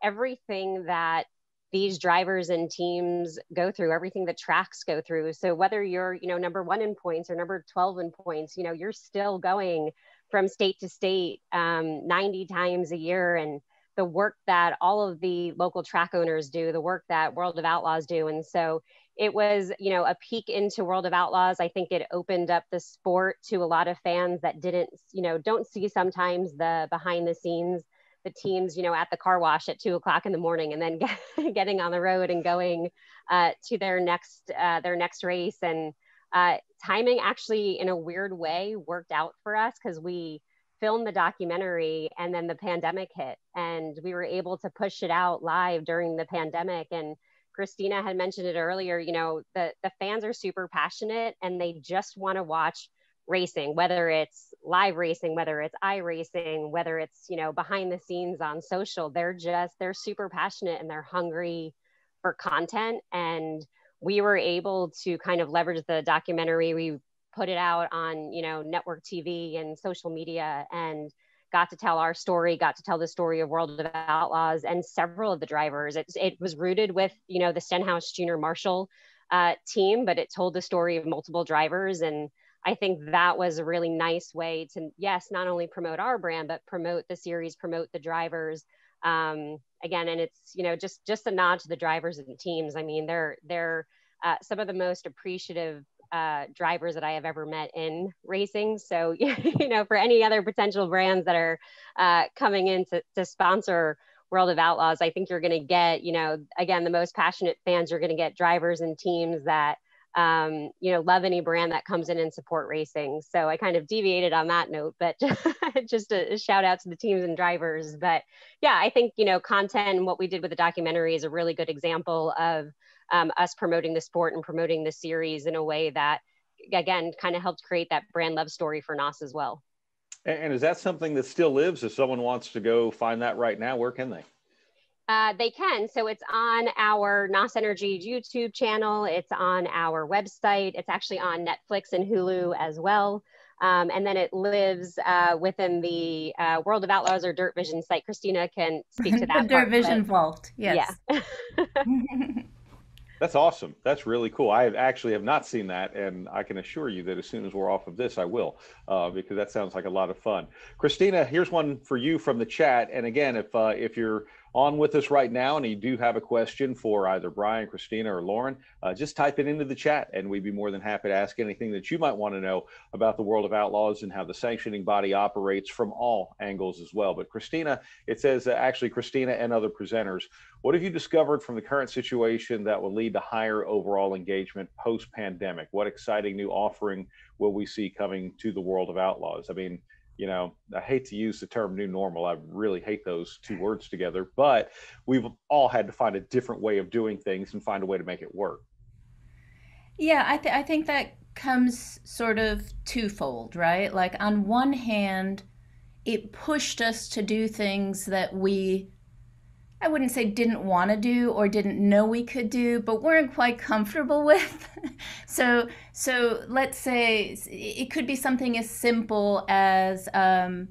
everything that these drivers and teams go through everything the tracks go through. So whether you're you know number one in points or number 12 in points you know you're still going from state to state um, 90 times a year and the work that all of the local track owners do the work that world of outlaws do and so it was you know a peek into world of outlaws i think it opened up the sport to a lot of fans that didn't you know don't see sometimes the behind the scenes the teams, you know, at the car wash at two o'clock in the morning, and then get, getting on the road and going uh, to their next uh, their next race. And uh, timing actually, in a weird way, worked out for us because we filmed the documentary and then the pandemic hit, and we were able to push it out live during the pandemic. And Christina had mentioned it earlier. You know, the the fans are super passionate and they just want to watch racing, whether it's live racing, whether it's iRacing whether it's, you know, behind the scenes on social, they're just, they're super passionate and they're hungry for content. And we were able to kind of leverage the documentary. We put it out on, you know, network TV and social media and got to tell our story, got to tell the story of World of Outlaws and several of the drivers. It, it was rooted with, you know, the Stenhouse Junior Marshall uh, team, but it told the story of multiple drivers. And I think that was a really nice way to, yes, not only promote our brand, but promote the series, promote the drivers. Um, again, and it's, you know, just, just a nod to the drivers and the teams. I mean, they're, they're uh, some of the most appreciative uh, drivers that I have ever met in racing. So, you know, for any other potential brands that are uh, coming in to, to sponsor World of Outlaws, I think you're going to get, you know, again, the most passionate fans, you're going to get drivers and teams that, um, you know, love any brand that comes in and support racing. So I kind of deviated on that note, but just a, a shout out to the teams and drivers. But yeah, I think, you know, content and what we did with the documentary is a really good example of um, us promoting the sport and promoting the series in a way that, again, kind of helped create that brand love story for NOS as well. And is that something that still lives? If someone wants to go find that right now, where can they? Uh, they can. So it's on our NOS Energy YouTube channel. It's on our website. It's actually on Netflix and Hulu as well. Um, and then it lives uh, within the uh, World of Outlaws or Dirt Vision site. Christina can speak to that. the Dirt Vision Vault. Yes. Yeah. That's awesome. That's really cool. I actually have not seen that, and I can assure you that as soon as we're off of this, I will, uh, because that sounds like a lot of fun. Christina, here's one for you from the chat. And again, if uh, if you're on with us right now and you do have a question for either Brian, Christina, or Lauren, uh, just type it into the chat and we'd be more than happy to ask anything that you might want to know about the world of outlaws and how the sanctioning body operates from all angles as well. But Christina, it says uh, actually Christina and other presenters, what have you discovered from the current situation that will lead to higher overall engagement post pandemic? What exciting new offering will we see coming to the world of outlaws? I mean, you know, I hate to use the term new normal. I really hate those two words together, but we've all had to find a different way of doing things and find a way to make it work. Yeah, I, th- I think that comes sort of twofold, right? Like, on one hand, it pushed us to do things that we I wouldn't say didn't want to do or didn't know we could do, but weren't quite comfortable with. so, so let's say it could be something as simple as um,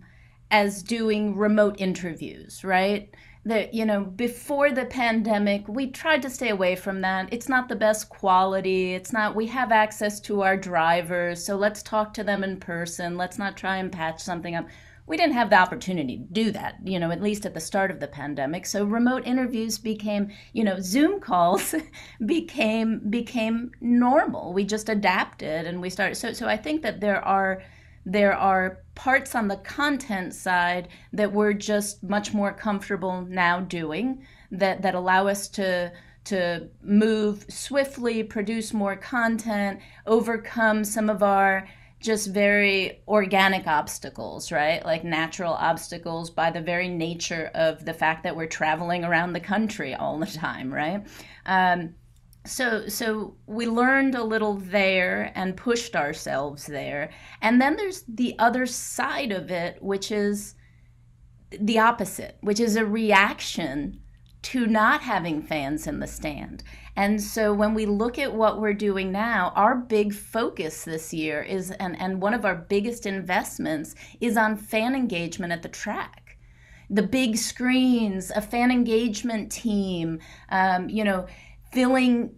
as doing remote interviews, right? That you know, before the pandemic, we tried to stay away from that. It's not the best quality. It's not. We have access to our drivers, so let's talk to them in person. Let's not try and patch something up we didn't have the opportunity to do that, you know, at least at the start of the pandemic. So remote interviews became, you know, Zoom calls became became normal. We just adapted and we started. So so I think that there are there are parts on the content side that we're just much more comfortable now doing that that allow us to to move swiftly, produce more content, overcome some of our just very organic obstacles, right? Like natural obstacles by the very nature of the fact that we're traveling around the country all the time, right? Um, so so we learned a little there and pushed ourselves there. And then there's the other side of it, which is the opposite, which is a reaction to not having fans in the stand. And so when we look at what we're doing now, our big focus this year is, and, and one of our biggest investments is on fan engagement at the track. The big screens, a fan engagement team, um, you know, filling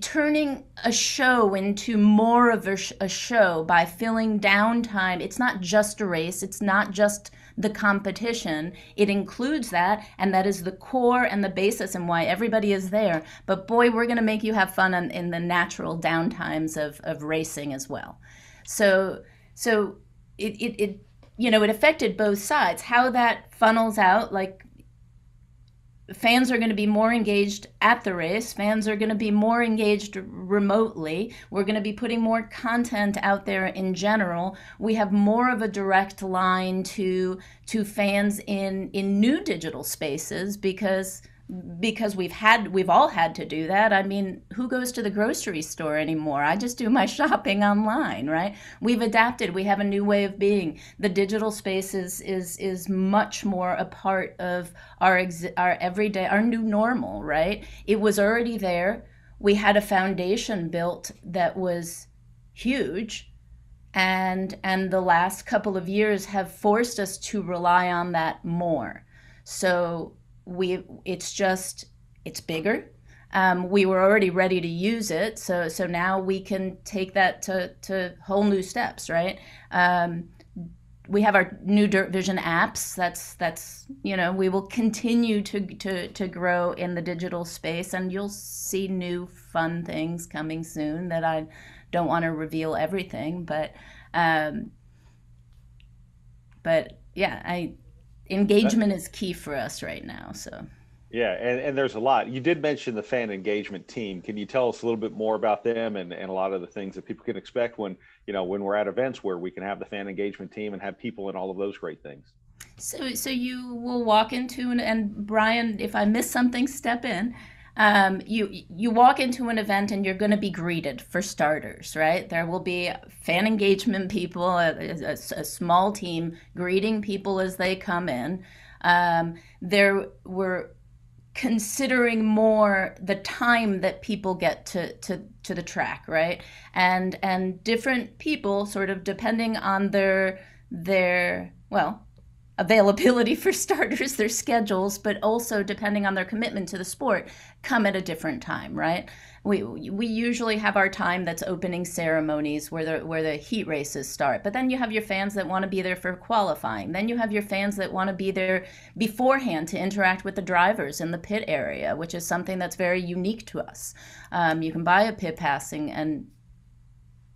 turning a show into more of a, a, show by filling downtime. It's not just a race, it's not just the competition. It includes that, and that is the core and the basis and why everybody is there. But boy, we're going to make you have fun in, the natural downtimes of, of racing as well. So, so it, it, it, you know, it affected both sides. How that funnels out, like fans are going to be more engaged at the race fans are going to be more engaged remotely. We're going to be putting more content out there in general. We have more of a direct line to to fans in in new digital spaces because because we've had we've all had to do that. I mean who goes to the grocery store anymore? I just do my shopping online right? We've adapted. We have a new way of being. The digital space is is is much more a part of our ex- our everyday our new normal right? It was already there. We had a foundation built that was huge and and the last couple of years have forced us to rely on that more. So we it's just it's bigger. Um, we were already ready to use it so so now we can take that to to whole new steps right? Um, we have our new dirt vision apps. That's that's you know we will continue to to to grow in the digital space and you'll see new fun things coming soon that i don't want to reveal everything, but um, but yeah, I engagement is key for us right now. So yeah, and, and there's a lot. You did mention the fan engagement team. Can you tell us a little bit more about them and, and a lot of the things that people can expect when you know when we're at events where we can have the fan engagement team and have people and all of those great things? So so you will walk into an, and Brian, if I miss something, step in um, you you walk into an event and you're going to be greeted for starters, right? There will be fan engagement people, a, a, a small team greeting people as they come in. Um, there were considering more the time that people get to, to to the track right and and different people sort of depending on their their well availability for starters, their schedules, but also depending on their commitment to the sport, come at a different time, right? We we usually have our time that's opening ceremonies where the where the heat races start. But then you have your fans that want to be there for qualifying. Then you have your fans that want to be there beforehand to interact with the drivers in the pit area, which is something that's very unique to us. Um, you can buy a pit passing and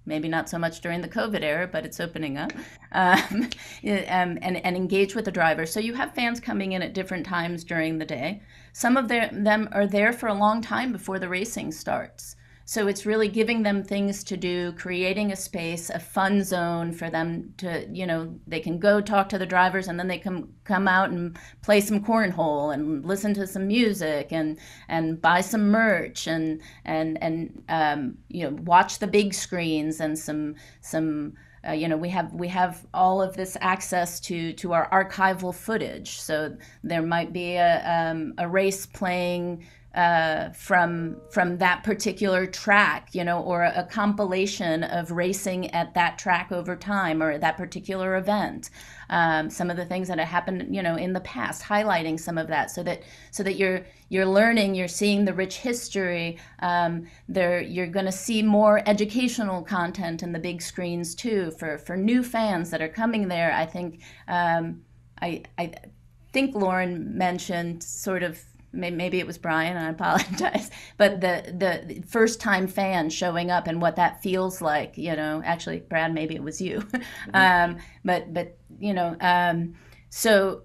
maybe not so much during the COVID era, but it's opening up, um, um, and, and engage with the driver. So you have fans coming in at different times during the day. Some of them are there for a long time before the racing starts. So it's really giving them things to do, creating a space, a fun zone for them to, you know, they can go talk to the drivers and then they can come out and play some cornhole and listen to some music and and buy some merch and and and um, you know watch the big screens and some some. Uh, you know we have we have all of this access to to our archival footage so there might be a, um, a race playing uh, from from that particular track, you know, or a, a, compilation of racing at that track over time or that particular event. Um, some of the things that have happened, you know, in the past, highlighting some of that, so that so that you're you're learning, you're seeing the rich history. Um, there, you're going to see more educational content in the big screens too for for new fans that are coming there. I think um, I I think Lauren mentioned sort of maybe it was Brian, I apologize, but the the first time fan showing up and what that feels like, you know, actually Brad, maybe it was you, mm-hmm. um, but but you know, um, so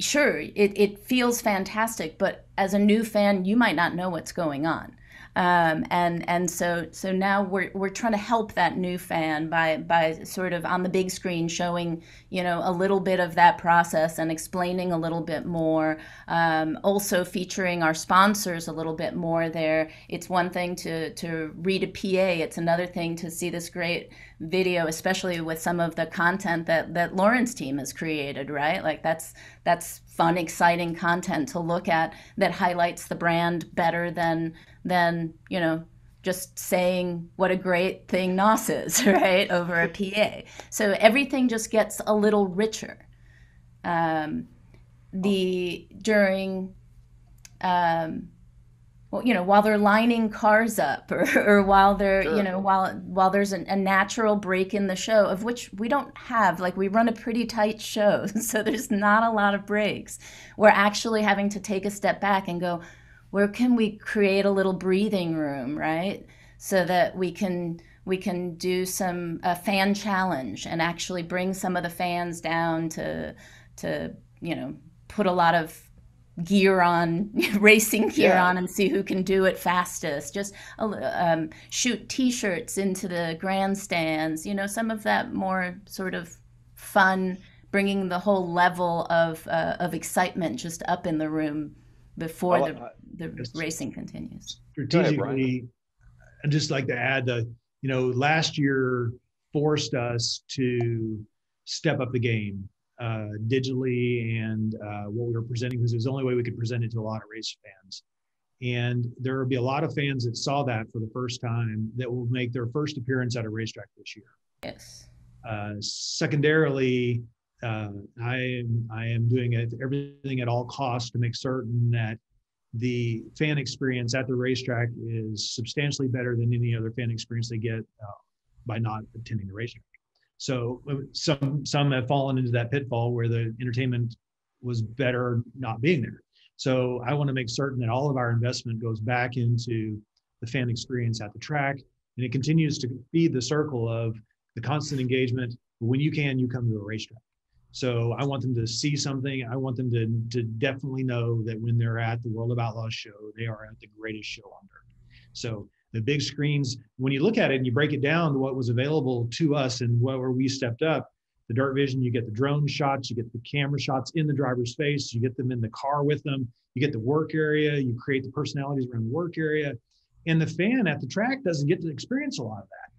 sure, it it feels fantastic, but as a new fan, you might not know what's going on. Um, and and so so now we're we're trying to help that new fan by by sort of on the big screen showing you know a little bit of that process and explaining a little bit more. Um, also featuring our sponsors a little bit more there. It's one thing to to read a PA. It's another thing to see this great video, especially with some of the content that that Lauren's team has created. Right, like that's that's fun, exciting content to look at that highlights the brand better than than you know just saying what a great thing NOS is, right, over a PA. So everything just gets a little richer. Um, the during um, well, you know, while they're lining cars up or, or while they're, sure. you know, while while there's a, a, natural break in the show of which we don't have. Like we run a pretty tight show, so there's not a lot of breaks. We're actually having to take a step back and go, where can we create a little breathing room, right? So that we can we can do some a fan challenge and actually bring some of the fans down to to you know put a lot of gear on, racing gear yeah. on, and see who can do it fastest. Just um, shoot T-shirts into the grandstands. You know, some of that more sort of fun, bringing the whole level of uh, of excitement just up in the room before well, the the racing continues. Strategically, I'd just like to add that you know last year forced us to step up the game uh, digitally and uh, what we were presenting because it was the only way we could present it to a lot of race fans. And there will be a lot of fans that saw that for the first time that will make their first appearance at a racetrack this year. Yes. Uh, secondarily, uh, I am I am doing it, everything at all costs to make certain that the fan experience at the racetrack is substantially better than any other fan experience they get uh, by not attending the racetrack. So some some have fallen into that pitfall where the entertainment was better not being there. So I want to make certain that all of our investment goes back into the fan experience at the track, and it continues to feed the circle of the constant engagement. When you can, you come to a racetrack. So I want them to see something. I want them to, to definitely know that when they're at the World of Outlaws show, they are at the greatest show on earth. So the big screens, when you look at it and you break it down to what was available to us and where we stepped up, the Dirt Vision, you get the drone shots, you get the camera shots in the driver's face, you get them in the car with them, you get the work area, you create the personalities around the work area. And the fan at the track doesn't get to experience a lot of that.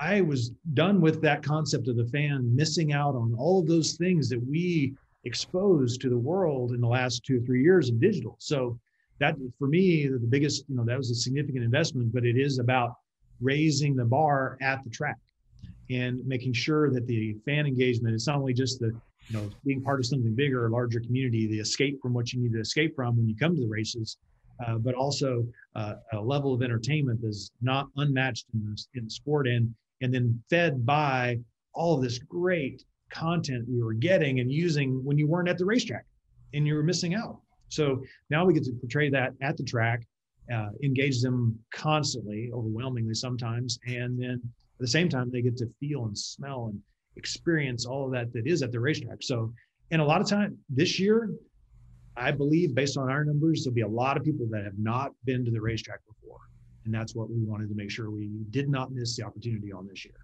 I was done with that concept of the fan missing out on all of those things that we exposed to the world in the last two or three years of digital. So that for me, the biggest, you know, that was a significant investment, but it is about raising the bar at the track and making sure that the fan engagement is not only just the, you know, being part of something bigger, a larger community, the escape from what you need to escape from when you come to the races, uh, but also uh, a level of entertainment that's not unmatched in the, in the sport. And and then fed by all of this great content we were getting and using when you weren't at the racetrack and you were missing out. So now we get to portray that at the track, uh, engage them constantly, overwhelmingly sometimes, and then at the same time they get to feel and smell and experience all of that that is at the racetrack. So, and a lot of time this year, I believe based on our numbers, there'll be a lot of people that have not been to the racetrack before. And that's what we wanted to make sure we did not miss the opportunity on this year.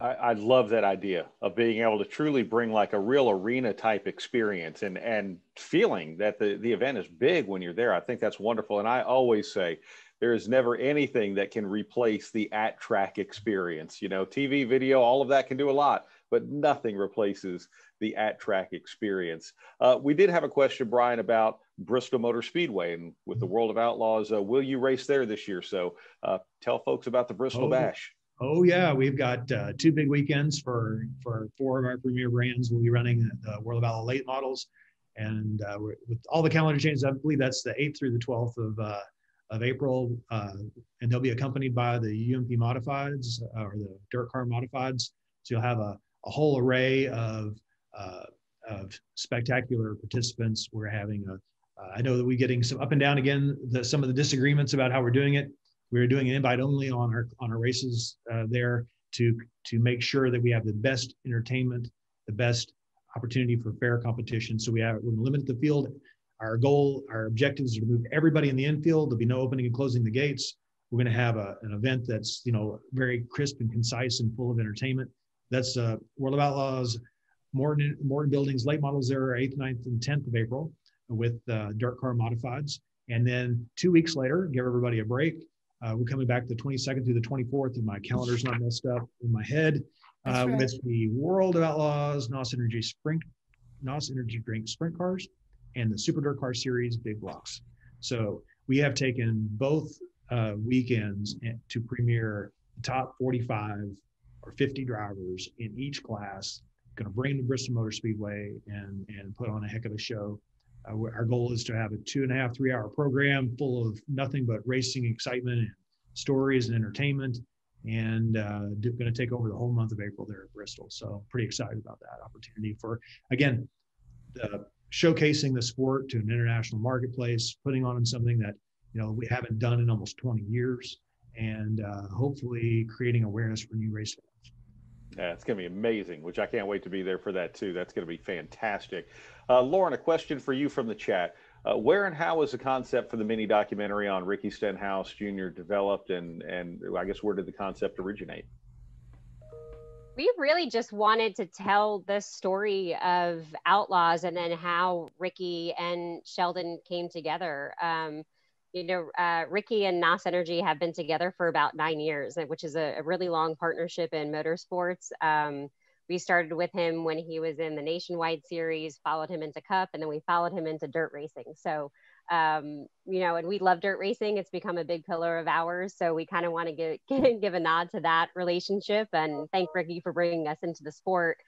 I, I love that idea of being able to truly bring like a real arena type experience and and feeling that the, the event is big when you're there. I think that's wonderful. And I always say there is never anything that can replace the at track experience. You know, TV, video, all of that can do a lot, but nothing replaces the at track experience. Uh, we did have a question, Brian, about Bristol Motor Speedway and with the World of Outlaws. Uh, will you race there this year? So uh, tell folks about the Bristol oh, Bash. Oh yeah, we've got uh, two big weekends for for four of our premier brands. We'll be running the World of Outlaw late models, and uh, with all the calendar changes, I believe that's the 8th through the 12th of uh, of April, and they'll be accompanied by the UMP modifieds or the DIRTcar modifieds. So you'll have a, a whole array of uh, of spectacular participants. We're having a, uh, I know that we're getting some up and down again, the, some of the disagreements about how we're doing it. We're doing an invite only on our on our races uh, there to to make sure that we have the best entertainment, the best opportunity for fair competition. So we have we're going limit the field. Our goal, our objectives are to move everybody in the infield. There'll be no opening and closing the gates. We're going to have a, an event that's you know very crisp and concise and full of entertainment. That's uh, World of Outlaws Morton, Morton Buildings late models there are 8th, 9th, and 10th of April with uh, DIRTcar modifieds. And then two weeks later, give everybody a break. Uh, we're coming back the 22nd through the 24th, and my calendar's not messed up in my head. Uh, right. With the World of Outlaws, NOS Energy Sprint, NOS Energy Drink Sprint Cars, and the Super DIRTcar Series Big Blocks. So we have taken both uh, weekends to premiere the top 45 or 50 drivers in each class going to bring the Bristol Motor Speedway and and put on a heck of a show. Uh, our goal is to have a two and a half, three hour program full of nothing but racing excitement and stories and entertainment. And uh, going to take over the whole month of April there at Bristol. So pretty excited about that opportunity for again showcasing the sport to an international marketplace, putting on something that you know we haven't done in almost 20 years, and uh, hopefully creating awareness for new race. Yeah, it's going to be amazing, which I can't wait to be there for that too. That's going to be fantastic. Uh, Lauren, a question for you from the chat. Uh, where and how was the concept for the mini documentary on Ricky Stenhouse Jr. developed, and and I guess where did the concept originate? We really just wanted to tell the story of Outlaws and then how Ricky and Sheldon came together. Um, you know, uh, Ricky and NOS Energy have been together for about nine years, which is a, a really long partnership in motorsports. Um, we started with him when he was in the Nationwide Series, followed him into Cup, and then we followed him into dirt racing. So um, you know, and we love dirt racing. It's become a big pillar of ours. So we kind of want to give, give a nod to that relationship and thank Ricky for bringing us into the sport.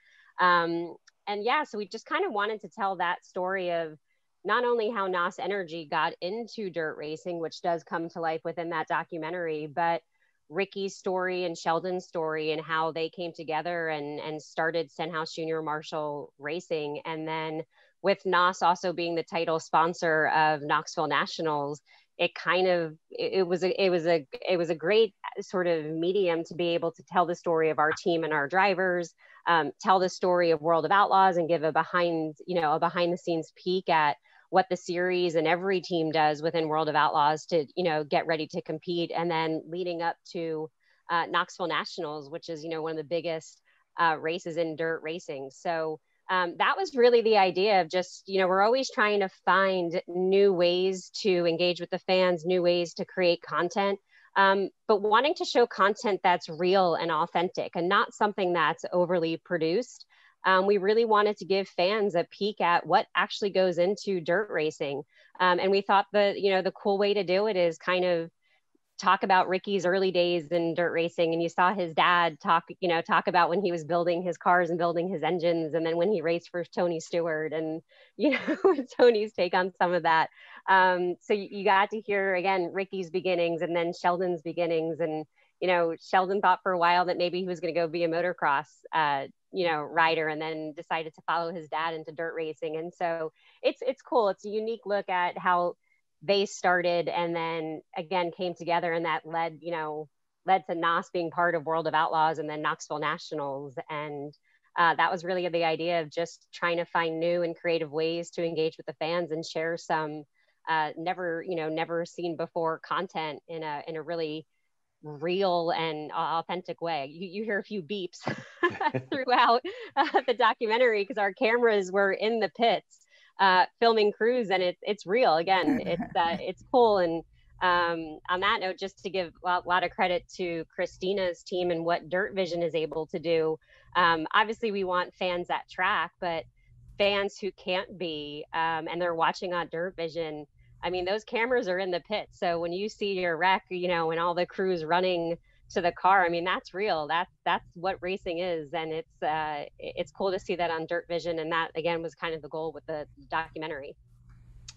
Um, and yeah, so we just kind of wanted to tell that story of not only how NOS Energy got into dirt racing, which does come to life within that documentary, but Ricky's story and Sheldon's story and how they came together and, and started Stenhouse Junior Marshall Racing. And then with NOS also being the title sponsor of Knoxville Nationals, it kind of it, was a it was a it was a great sort of medium to be able to tell the story of our team and our drivers, um, tell the story of World of Outlaws, and give a behind you know a behind the scenes peek at what the series and every team does within World of Outlaws to you know get ready to compete, and then leading up to uh, Knoxville Nationals, which is you know one of the biggest uh, races in dirt racing. So um, that was really the idea of just, you know, we're always trying to find new ways to engage with the fans, new ways to create content, um, but wanting to show content that's real and authentic and not something that's overly produced. Um, we really wanted to give fans a peek at what actually goes into dirt racing. Um, and we thought the, you know, the cool way to do it is kind of talk about Ricky's early days in dirt racing and you saw his dad talk, you know, talk about when he was building his cars and building his engines and then when he raced for Tony Stewart and, you know, Tony's take on some of that. Um, so you, you got to hear again, Ricky's beginnings and then Sheldon's beginnings. And, you know, Sheldon thought for a while that maybe he was going to go be a motocross, uh, you know, rider and then decided to follow his dad into dirt racing. And so it's, it's cool. It's a unique look at how they started and then again came together and that led you know led to NOS being part of World of Outlaws and then Knoxville Nationals and uh, that was really the idea of just trying to find new and creative ways to engage with the fans and share some uh, never you know never seen before content in a in a really real and authentic way. You, you hear a few beeps throughout uh, the documentary because our cameras were in the pits uh, filming crews, and it's it's real. Again, it's uh, it's cool. And um, on that note, just to give a lot of credit to Christina's team and what Dirt Vision is able to do. Um, obviously, we want fans at track, but fans who can't be um, and they're watching on Dirt Vision. I mean, those cameras are in the pit. So when you see your wreck, you know, and all the crews running to the car. I mean, that's real. That's that's what racing is, and it's uh, it's cool to see that on Dirt Vision, and that again was kind of the goal with the documentary.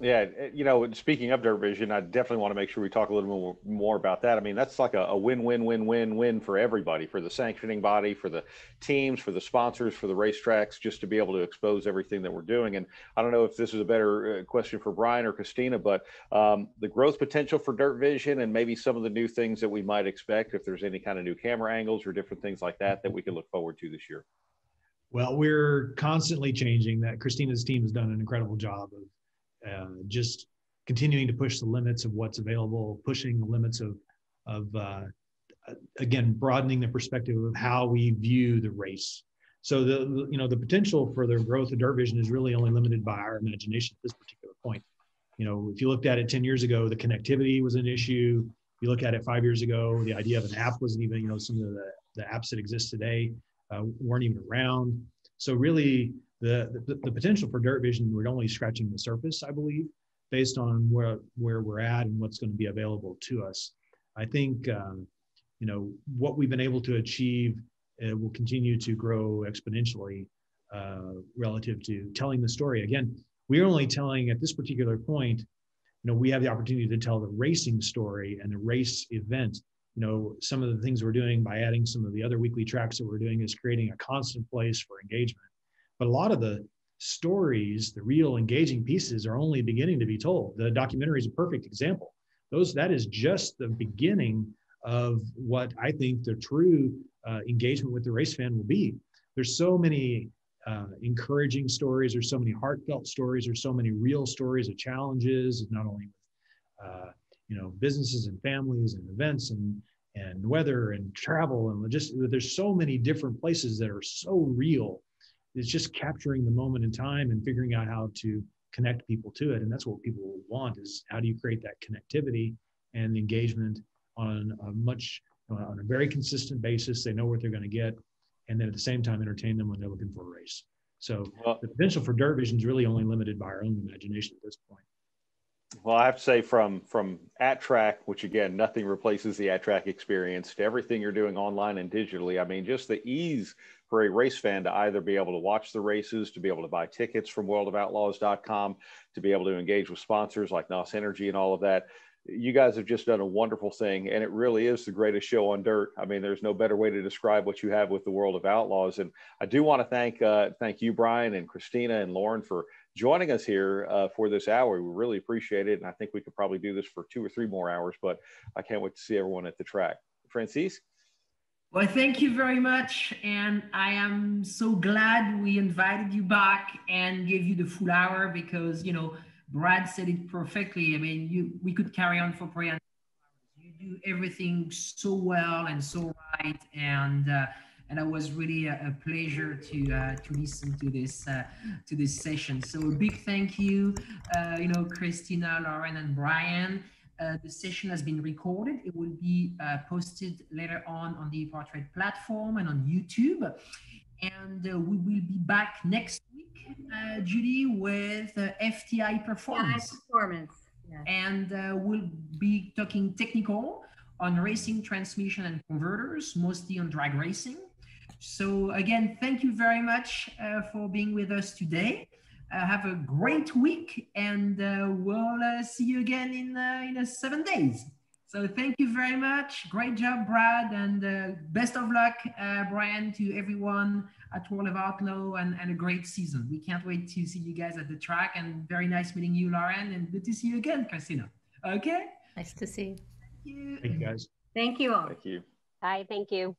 Yeah, eh, you know, speaking of Dirt Vision, I definitely want to make sure we talk a little more, more about that. I mean, that's like a, a win-win-win-win-win for everybody, for the sanctioning body, for the teams, for the sponsors, for the racetracks, just to be able to expose everything that we're doing. And I don't know if this is a better uh, question for Brian or Christina, but um, the growth potential for Dirt Vision and maybe some of the new things that we might expect, if there's any kind of new camera angles or different things like that that we can look forward to this year. Well, we're constantly changing. That Christina's team has done an incredible job of uh, just continuing to push the limits of what's available, pushing the limits of, of uh, again, broadening the perspective of how we view the race. So the, you know, the potential for the growth of dirt vision is really only limited by our imagination at this particular point. You know, if you looked at it 10 years ago, the connectivity was an issue. If you look at it five years ago, the idea of an app wasn't even, you know, some of the, the apps that exist today uh, weren't even around. So really the, the, potential for dirt vision we're only scratching the surface i believe based on where where we're at and what's going to be available to us. I think um, you know what we've been able to achieve uh, will continue to grow exponentially uh, relative to telling the story. Again we're only telling at this particular point you know we have the opportunity to tell the racing story and the race event. You know some of the things we're doing by adding some of the other weekly tracks that we're doing is creating a constant place for engagement but a lot of the stories, the real engaging pieces are only beginning to be told. The documentary is a perfect example. Those that is just the beginning of what I think the true uh, engagement with the race fan will be. There's so many uh, encouraging stories. There's so many heartfelt stories. There's so many real stories of challenges, not only with uh, you know businesses and families and events and and weather and travel and just there's so many different places that are so real it's just capturing the moment in time and figuring out how to connect people to it. And that's what people want is how do you create that connectivity and engagement on a much on a very consistent basis? They know what they're going to get and then at the same time entertain them when they're looking for a race. So well, the potential for dirt vision is really only limited by our own imagination at this point. Well, I have to say, from from at track, which again, nothing replaces the at track experience, to everything you're doing online and digitally. I mean, just the ease for a race fan to either be able to watch the races, to be able to buy tickets from worldofoutlaws.com, to be able to engage with sponsors like NOS Energy and all of that. You guys have just done a wonderful thing, and it really is the greatest show on dirt. I mean, there's no better way to describe what you have with the World of Outlaws. And I do want to thank uh, thank you, Brian and Christina and Lauren, for joining us here uh, for this hour. We really appreciate it. And I think we could probably do this for two or three more hours, but I can't wait to see everyone at the track. Francis? Well, thank you very much. And I am so glad we invited you back and gave you the full hour because, you know, Brad said it perfectly. I mean, you we could carry on for hours. You do everything so well and so right. And, uh, and it was really a, a pleasure to uh, to listen to this uh, to this session. So a big thank you, uh, you know, Christina, Lauren, and Brian. Uh, the session has been recorded. It will be uh, posted later on on the Portrait platform and on YouTube. And uh, we will be back next week, Judy, with FTI performance. FTI performance. Yes. And we'll be talking technical on racing transmission and converters, mostly on drag racing. So again, thank you very much uh, for being with us today. Uh, have a great week and uh, we'll uh, see you again in, uh, in seven days. So thank you very much. Great job, Brad, and uh, best of luck, Brian, to everyone at World of Outlaw and, and a great season. We can't wait to see you guys at the track and very nice meeting you, Lauren, and good to see you again, Christina. Okay? Nice to see you. Thank you. Thank you, guys. Thank you all. Thank you. Bye. Thank you.